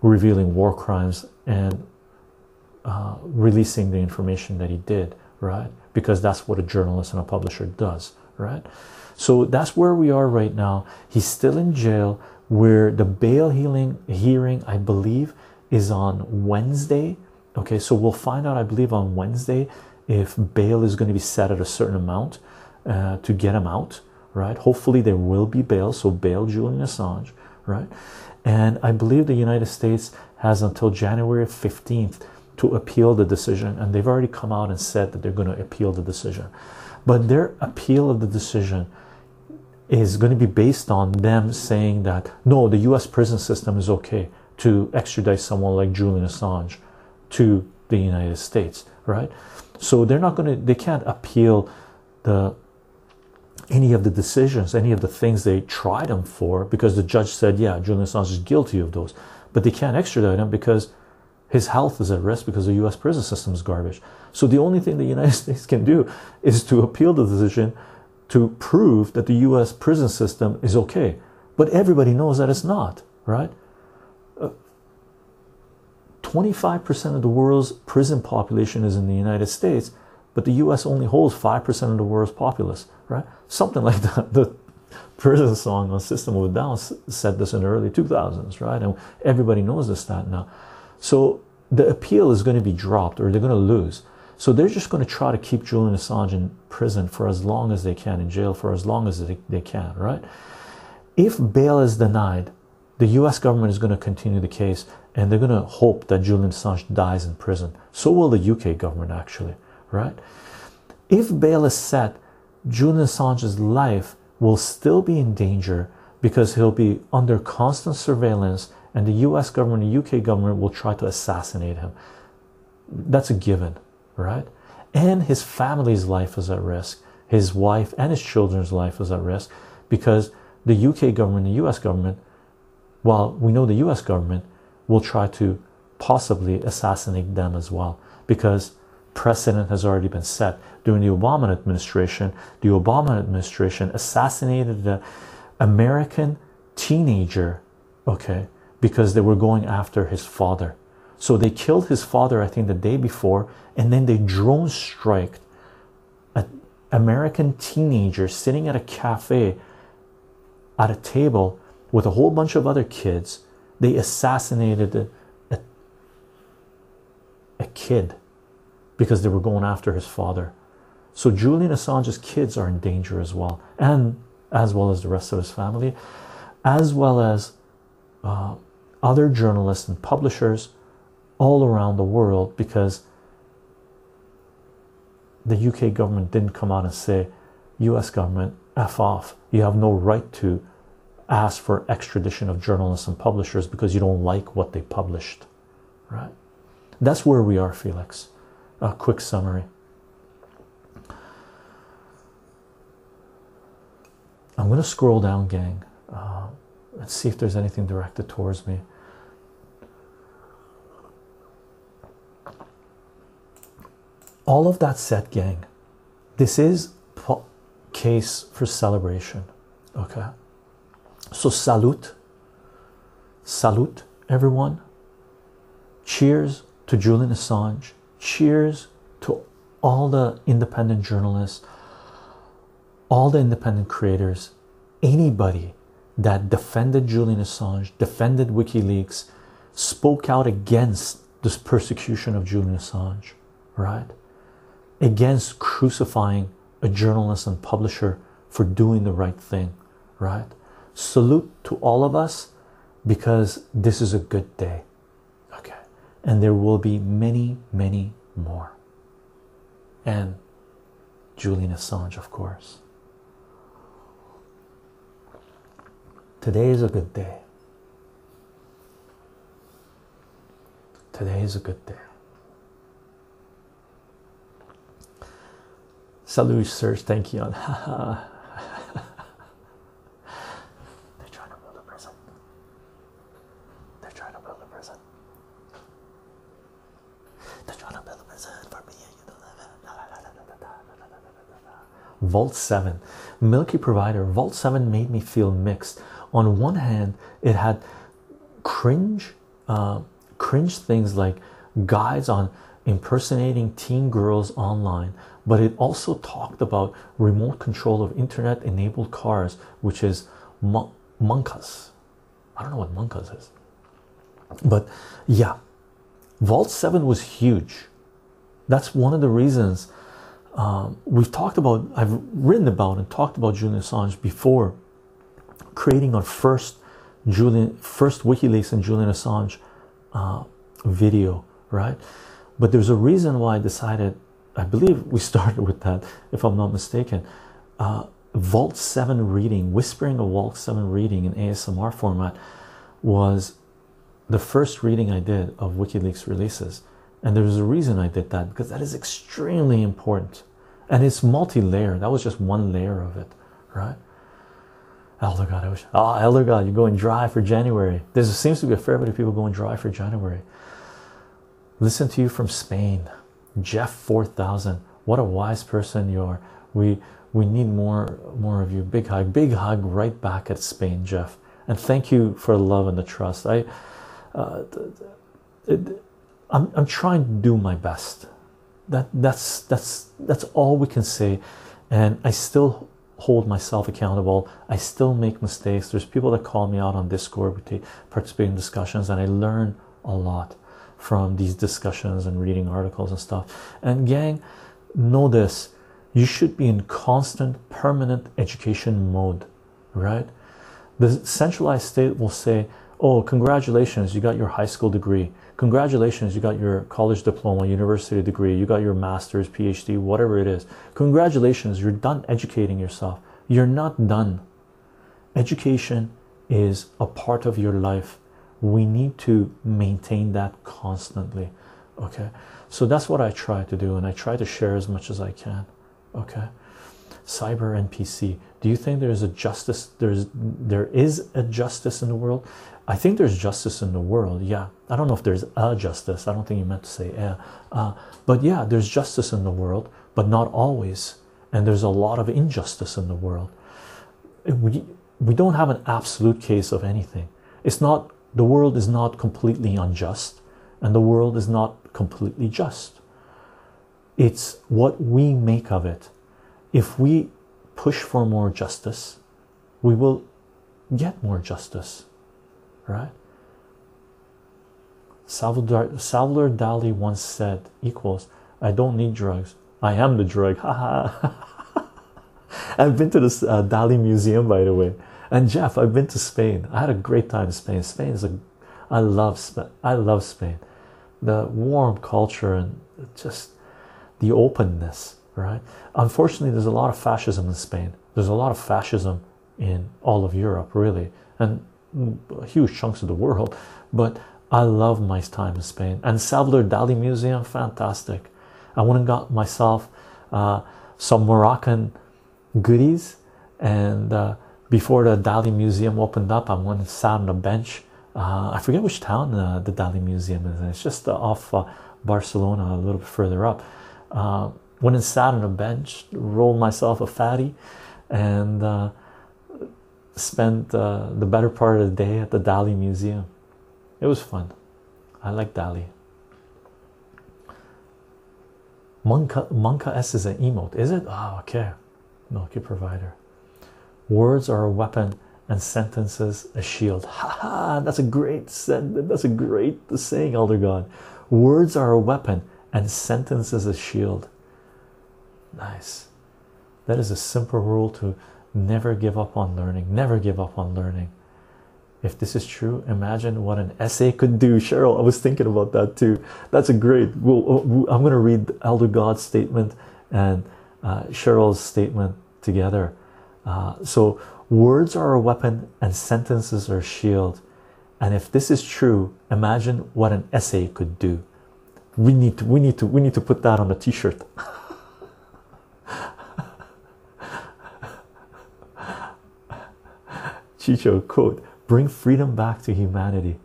revealing war crimes and uh, releasing the information that he did, right? Because that's what a journalist and a publisher does, right? So that's where we are right now. He's still in jail where the bail healing hearing i believe is on wednesday. Okay so we'll find out i believe on wednesday if bail is going to be set at a certain amount uh, to get him out right? Hopefully there will be bail so bail julian assange right? And i believe the united states has until january 15th to appeal the decision and they've already come out and said that they're going to appeal the decision. But their appeal of the decision is going to be based on them saying that no, the US prison system is okay to extradite someone like Julian Assange to the United States, right? So they're not going to, they can't appeal the any of the decisions, any of the things they tried him for, because the judge said, yeah, Julian Assange is guilty of those, but they can't extradite him because His health is at risk because the US prison system is garbage. So the only thing the United States can do is to appeal the decision to prove that the US prison system is okay. But everybody knows that it's not, right? 25% uh, of the world's prison population is in the United States, but the US only holds 5% of the world's populace, right? Something like that. The prison song on System of a Down said this in the early 2000s, right? And everybody knows this stat now. So the appeal is going to be dropped or they're going to lose. So they're just going to try to keep Julian Assange in prison for as long as they can, in jail for as long as they, they can, right? If bail is denied, the US government is going to continue the case and they're going to hope that Julian Assange dies in prison. So will the UK government, actually, right? If bail is set, Julian Assange's life will still be in danger because he'll be under constant surveillance and the US government, the UK government will try to assassinate him. That's a given, right? And his family's life is at risk. His wife and his children's life is at risk because the UK government, the US government, well, we know the US government will try to possibly assassinate them as well because precedent has already been set during the Obama administration. The Obama administration assassinated the American teenager, okay, because they were going after his father. So they killed his father, I think, the day before, and then they drone striked an American teenager sitting at a cafe at a table with a whole bunch of other kids. They assassinated a, a, a kid because they were going after his father. So Julian Assange's kids are in danger as well, and as well as the rest of his family, as well as uh, other journalists and publishers all around the world because the UK government didn't come out and say, US government, F off. You have no right to ask for extradition of journalists and publishers because you don't like what they published. Right? That's where we are, Felix. A quick summary. I'm going to scroll down, gang. Uh, let's see if there's anything directed towards me. All of that said gang this is case for celebration okay? So salute salute everyone. Cheers to julian assange. Cheers to all the independent journalists all the independent creators anybody that defended julian assange defended wikileaks spoke out against this persecution of julian assange right against crucifying a journalist and publisher for doing the right thing, right? Salute to all of us because this is a good day, okay? And there will be many, many more. And Julian Assange, of course. Today is a good day. Today is a good day. Salut, search, thank you. They're trying to build a prison. They're trying to build a prison. They're trying to build a prison for me. Vault 7, Milky Provider. Vault 7 made me feel mixed. On one hand, it had cringe, uh, cringe things like guides on impersonating teen girls online but it also talked about remote control of internet enabled cars which is monkas i don't know what monkas is. But yeah vault 7 was huge. That's one of the reasons um, we've talked about i've written about and talked about julian assange before creating our first julian first wikileaks and julian assange uh, video right? But there's a reason why i decided I believe we started with that, if I'm not mistaken. Uh, Vault 7 reading, whispering a Vault 7 reading in ASMR format was the first reading I did of WikiLeaks releases. And there's a reason I did that because that is extremely important. And it's multi layer, that was just one layer of it, right? Elder God, I wish. Oh, Elder God, you're going dry for January. There seems to be a fair bit of people going dry for January. Listen to you from Spain. Jeff 4000. What a wise person you are. We we need more more of you. Big hug. Big hug right back at Spain, Jeff. And thank you for the love and the trust. I uh, I'm I'm trying to do my best. That that's that's that's all we can say. And I still hold myself accountable. I still make mistakes. There's people that call me out on Discord. We take, participate in discussions, and I learn a lot from these discussions and reading articles and stuff. And gang, know this: you should be in constant, permanent education mode, right? The centralized state will say, "Oh, congratulations, you got your high school degree. Congratulations, you got your college diploma, university degree, you got your master's, PhD, whatever it is. Congratulations, you're done educating yourself. You're not done. Education is a part of your life. We need to maintain that constantly. Okay, so that's what I try to do, and I try to share as much as I can. Okay, cyber NPC. Do you think there's a justice? There's there is a justice in the world. I think there's justice in the world. Yeah, I don't know if there's a justice. I don't think you meant to say yeah, uh, but yeah, there's justice in the world, but not always. And there's a lot of injustice in the world. We we don't have an absolute case of anything. It's not the world is not completely unjust, and the world is not completely just. It's what we make of it. If we push for more justice, we will get more justice right? Salvador, Salvador Dali once said, equals, I don't need drugs. I am the drug. I've been to the uh, Dali Museum, by the way. And Jeff, I've been to Spain. I had a great time in Spain. Spain is a, I love Spain. I love Spain. The warm culture and just the openness, right? Unfortunately, there's a lot of fascism in Spain. There's a lot of fascism in all of Europe, really. And huge chunks of the world, but I love my time in Spain and Salvador Dali Museum, fantastic. I went and got myself uh, some Moroccan goodies, and uh, before the Dali Museum opened up, I went and sat on a bench. Uh, I forget which town uh, the Dali Museum is. It's just off uh, Barcelona, a little bit further up. Uh, went and sat on a bench, rolled myself a fatty, and spent uh, the better part of the day at the Dali Museum. It was fun. I like Dali. Monka, Monka S is an emote, is it? Oh, okay. Milky provider. Words are a weapon and sentences a shield. Ha ha! That's a great sentence. That's a great saying, Elder God. Words are a weapon and sentences a shield. Nice. That is a simple rule to never give up on learning never give up on learning if this is true imagine what an essay could do cheryl i was thinking about that too that's a great well i'm going to read elder god's statement and uh, cheryl's statement together uh, so words are a weapon and sentences are a shield. And if this is true imagine what an essay could do. We need to we need to we need to put that on a t-shirt. Chycho quote bring freedom back to humanity.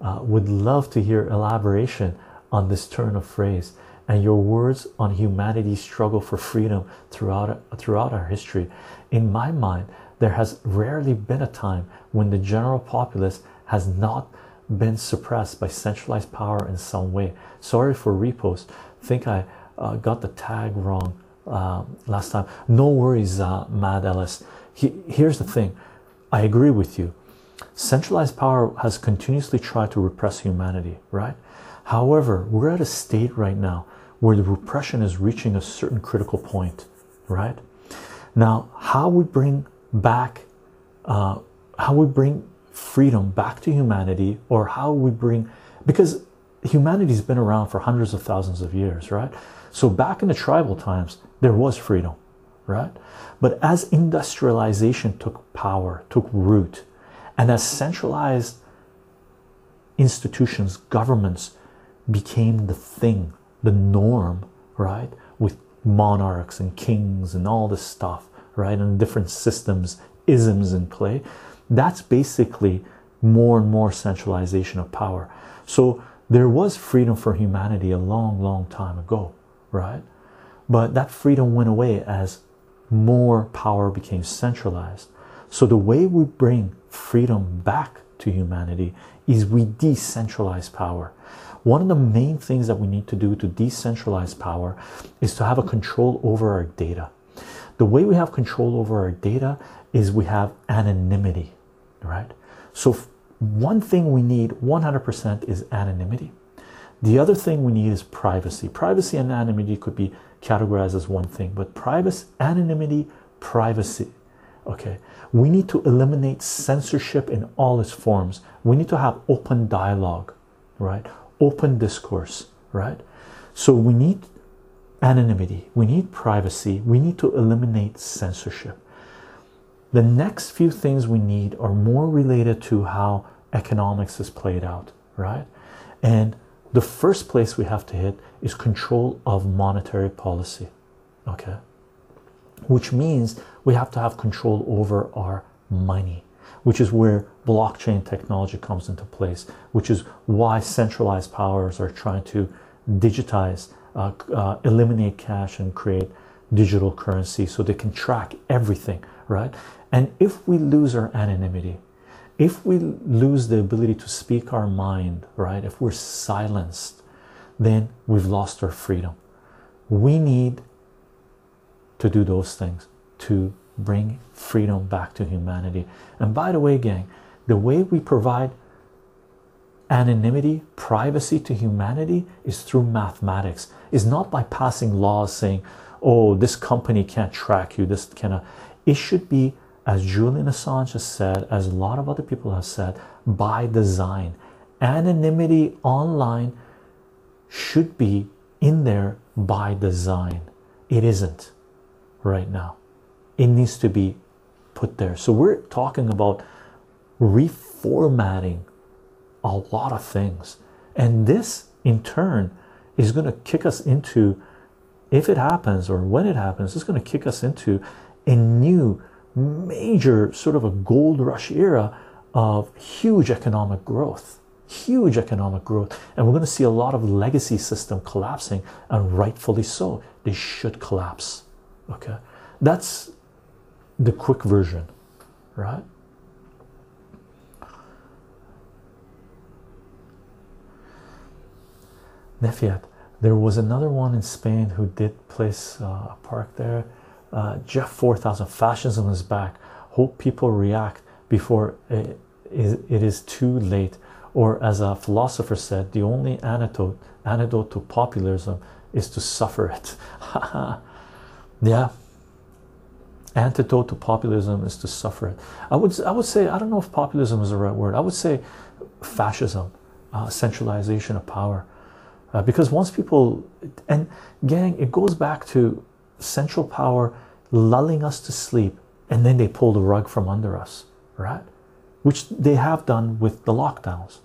Uh, would love to hear elaboration on this turn of phrase and your words on humanity's struggle for freedom throughout throughout our history in my mind there has rarely been a time when the general populace has not been suppressed by centralized power in some way sorry for repost think i uh, got the tag wrong uh, last time no worries uh, mad ellis he, here's the thing I agree with you. Centralized power has continuously tried to repress humanity, right? However, we're at a state right now where the repression is reaching a certain critical point, right? Now, how we bring back, uh, how we bring freedom back to humanity, or how we bring, because humanity's been around for hundreds of thousands of years, right? So back in the tribal times, there was freedom, right? But as industrialization took power, took root, and as centralized institutions, governments became the thing, the norm, right? Monarchs and kings and all this stuff, right? And different systems, isms in play. That's basically more and more centralization of power. So there was freedom for humanity a long, long time ago, right? But that freedom went away as more power became centralized. So, the way we bring freedom back to humanity is we decentralize power. One of the main things that we need to do to decentralize power is to have a control over our data. The way we have control over our data is we have anonymity, right? So, one thing we need 100% is anonymity. The other thing we need is privacy. Privacy and anonymity could be categorized as one thing, but privacy, anonymity, privacy. Okay, we need to eliminate censorship in all its forms. We need to have open dialogue, right? Open discourse, right? So we need anonymity, we need privacy, we need to eliminate censorship. The next few things we need are more related to how economics is played out, right? And the first place we have to hit is control of monetary policy, okay? Which means we have to have control over our money, which is where blockchain technology comes into place, which is why centralized powers are trying to digitize, uh, uh, eliminate cash, and create digital currency so they can track everything, right? And if we lose our anonymity, if we lose the ability to speak our mind, right, if we're silenced, then we've lost our freedom. We need to do those things to bring freedom back to humanity. And by the way, gang, the way we provide anonymity, privacy to humanity is through mathematics, is not by passing laws saying, oh, this company can't track you, this cannot. It should be as Julian Assange has said, as a lot of other people have said, by design. Anonymity online should be in there by design. It isn't right now. It needs to be put there. So we're talking about reformatting a lot of things. And this in turn is going to kick us into if it happens or when it happens, it's going to kick us into a new major sort of a gold rush era of huge economic growth huge economic growth and we're going to see a lot of legacy system collapsing and rightfully so they should collapse okay that's the quick version right Nefiat, there was another one in Spain who did place uh, a park there uh, Jeff 4000 fascism is back. Hope people react before it is, it is too late. Or, as a philosopher said, the only antidote, antidote to populism is to suffer it. yeah. Antidote to populism is to suffer it. I would, I would say, I don't know if populism is the right word. I would say fascism, uh, centralization of power. Uh, because once people, and gang, it goes back to central power lulling us to sleep and then they pull the rug from under us right which they have done with the lockdowns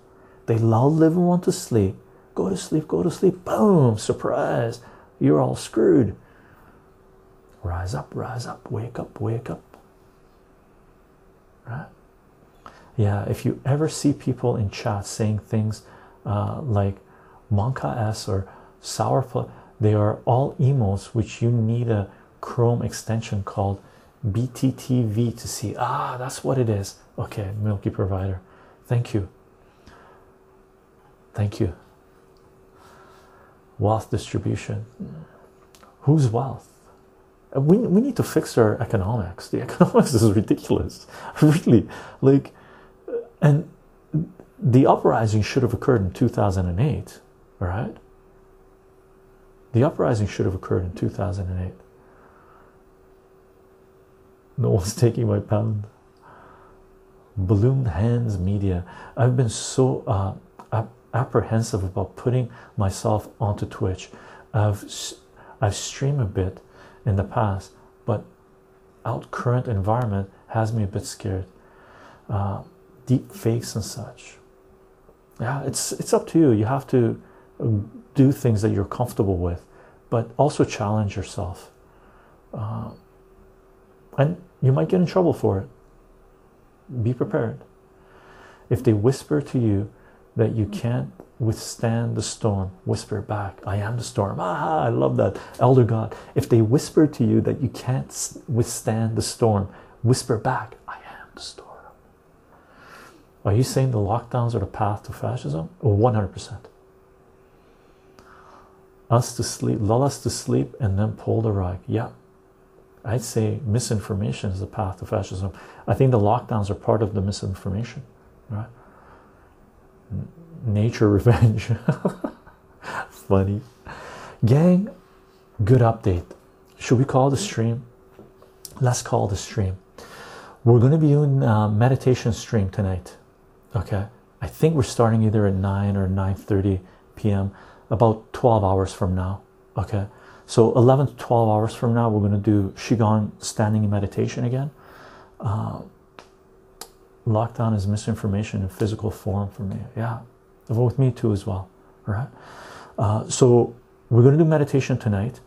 they lull everyone to sleep go to sleep go to sleep boom surprise you're all screwed rise up rise up wake up wake up right yeah if you ever see people in chat saying things uh, like monka s or sour they are all emos which you need a Chrome extension called BTTV to see. Ah, that's what it is. Okay, Milky Provider. Thank you. Thank you. Wealth distribution. Whose wealth? Uh, we, we need to fix our economics. The economics is ridiculous. Really. Like, uh, and the uprising should have occurred in 2008, right? The uprising should have occurred in 2008. No one's taking my pound. Balloon Hands Media. I've been so uh, ap apprehensive about putting myself onto Twitch. I've I've streamed a bit in the past, but out current environment has me a bit scared. Uh, deep fakes and such. Yeah, it's it's up to you. You have to do things that you're comfortable with, but also challenge yourself. Uh, and you might get in trouble for it. Be prepared. If they whisper to you that you can't withstand the storm, whisper back, I am the storm. Ah, I love that. Elder God, if they whisper to you that you can't withstand the storm, whisper back, I am the storm. Are you saying the lockdowns are the path to fascism? 100%. Us to sleep, lull us to sleep, and then pull the rug. Yeah, I'd say misinformation is the path to fascism. I think the lockdowns are part of the misinformation, right? Nature revenge. Funny. Gang, good update. Should we call the stream? Let's call the stream. We're going to be doing a meditation stream tonight. Okay. I think we're starting either at 9 or 9:30 p.m. about 12 hours from now. Okay. So 11 to 12 hours from now, we're going to do Qigong standing in meditation again. Uh, lockdown is misinformation in physical form for me. Yeah, with me too as well. Right. Uh, so we're going to do meditation tonight.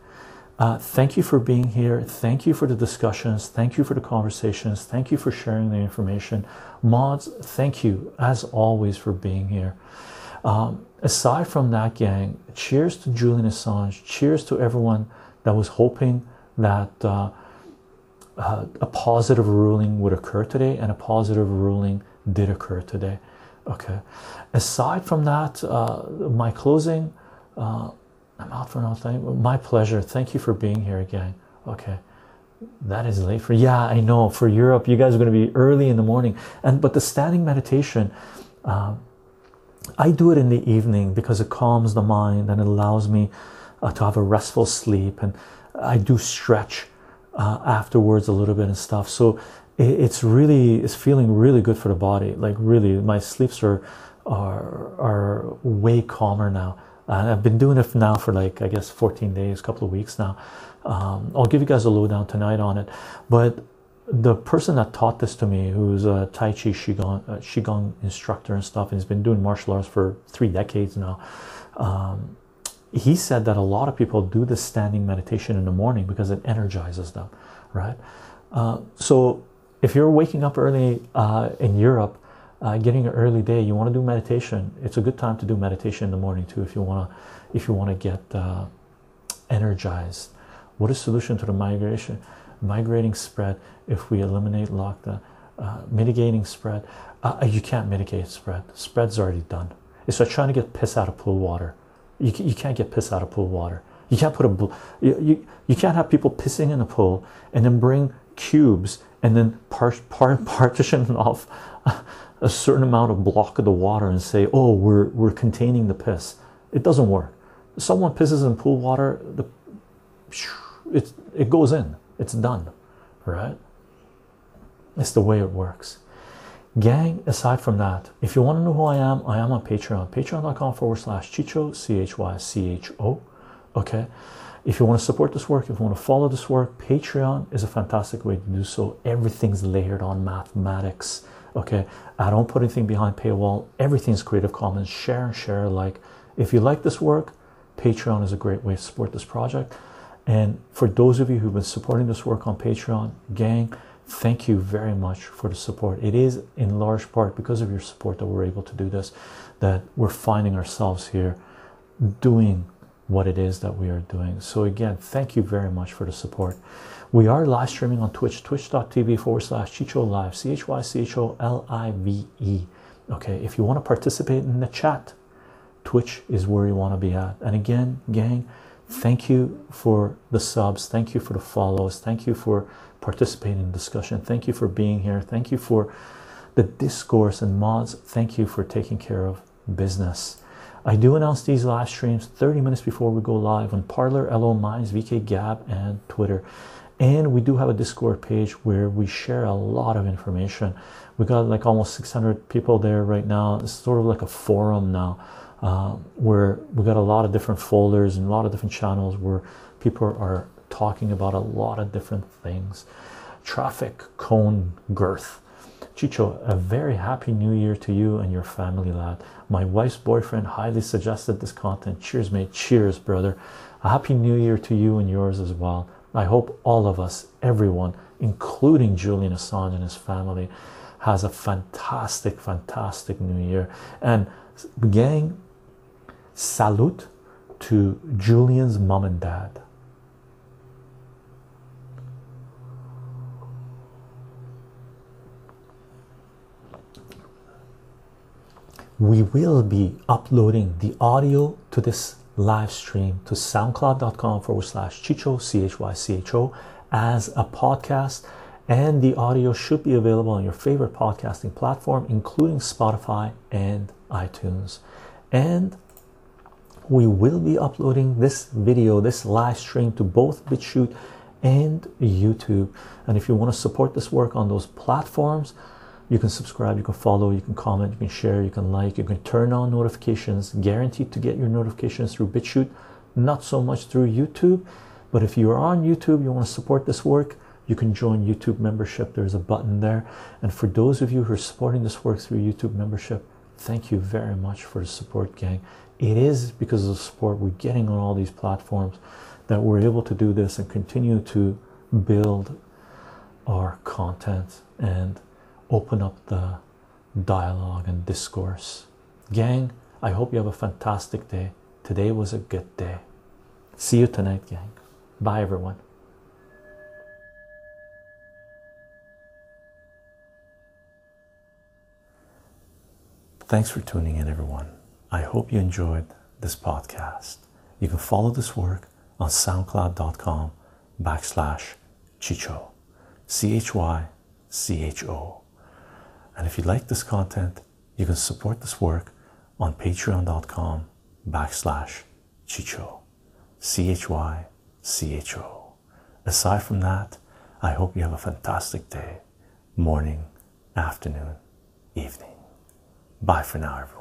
Uh, thank you for being here. Thank you for the discussions. Thank you for the conversations. Thank you for sharing the information. Mods, thank you as always for being here. Um, aside from that, gang, cheers to Julian Assange. Cheers to everyone that was hoping that uh, uh, a positive ruling would occur today, and a positive ruling did occur today. Okay. Aside from that, uh, my closing. Uh, I'm out for nothing. My pleasure. Thank you for being here again. Okay. That is late for yeah, I know. For Europe, you guys are going to be early in the morning. And but the standing meditation, um, I do it in the evening because it calms the mind and it allows me uh, to have a restful sleep. And I do stretch uh, afterwards a little bit and stuff. So it's really it's feeling really good for the body. Like really, my sleeps are are are way calmer now and I've been doing it now for like I guess 14 days, a couple of weeks now. Um, I'll give you guys a lowdown tonight on it, but the person that taught this to me, who's a Tai Chi Qigong, uh, Qigong instructor and stuff, and he's been doing martial arts for three decades now. Um, he said that a lot of people do this standing meditation in the morning because it energizes them, right? Uh, so if you're waking up early uh, in Europe uh, getting an early day you want to do meditation. It's a good time to do meditation in the morning too if you want to if you want to get uh, energized. What is solution to the migration migrating spread if we eliminate lockdown uh, mitigating spread? Uh, you can't mitigate spread. Spread's already done. It's like trying to get piss out of pool water. You, you can't get piss out of pool water. You can't put a you, you, you can't have people pissing in a pool and then bring cubes and then part, part partition off a certain amount of block of the water and say, "Oh, we're we're containing the piss." It doesn't work. Someone pisses in pool water, the it it goes in. It's done, right? It's the way it works. Gang, aside from that, if you want to know who I am, I am on Patreon, patreon.com forward slash Chycho, C H Y C H O. Okay. If you want to support this work, if you want to follow this work, Patreon is a fantastic way to do so. Everything's layered on mathematics okay? I don't put anything behind paywall. Everything's creative commons. Share and share alike. If you like this work patreon is a great way to support this project. And for those of you who've been supporting this work on patreon gang thank you very much for the support. It is in large part because of your support that we're able to do this that we're finding ourselves here doing what it is that we are doing so again thank you very much for the support we are live streaming on Twitch, twitch.tv forward slash Chycho Live, C H Y C H O L I V E. Okay, if you want to participate in the chat, Twitch is where you want to be at. And again, gang, thank you for the subs, thank you for the follows, thank you for participating in the discussion, thank you for being here, thank you for the discourse and mods, thank you for taking care of business. I do announce these live streams 30 minutes before we go live on Parler, Ello Minds, VK Gab, and Twitter. And we do have a discord page where we share a lot of information. We got like almost 600 people there right now. It's sort of like a forum now uh, where we got a lot of different folders and a lot of different channels where people are talking about a lot of different things. Traffic cone girth. Chycho, a very happy new year to you and your family, lad. My wife's boyfriend highly suggested this content. Cheers, mate. Cheers, brother. A happy new year to you and yours as well. I hope all of us, everyone, including Julian Assange and his family, has a fantastic, fantastic new year. And, gang, salute to Julian's mom and dad. We will be uploading the audio to this live stream to soundcloud.com forward slash chycho c h y c h o as a podcast, and the audio should be available on your favorite podcasting platform, including Spotify and iTunes. And we will be uploading this video, this live stream to both BitChute and YouTube. And if you want to support this work on those platforms, you can subscribe, you can follow, you can comment, you can share, you can like, you can turn on notifications, guaranteed to get your notifications through BitChute, not so much through YouTube. But if you are on YouTube, you want to support this work, you can join YouTube membership. There's a button there. And for those of you who are supporting this work through YouTube membership, thank you very much for the support, gang. It is because of the support we're getting on all these platforms that we're able to do this and continue to build our content and open up the dialogue and discourse. Gang, I hope you have a fantastic day. Today was a good day. See you tonight, gang. Bye, everyone. Thanks for tuning in, everyone. I hope you enjoyed this podcast. You can follow this work on soundcloud.com backslash chycho c-h-y-c-h-o and if you like this content you can support this work on patreon.com backslash chycho. C-h-y-c-h-o aside from that i hope you have a fantastic day morning afternoon evening. Bye for now everyone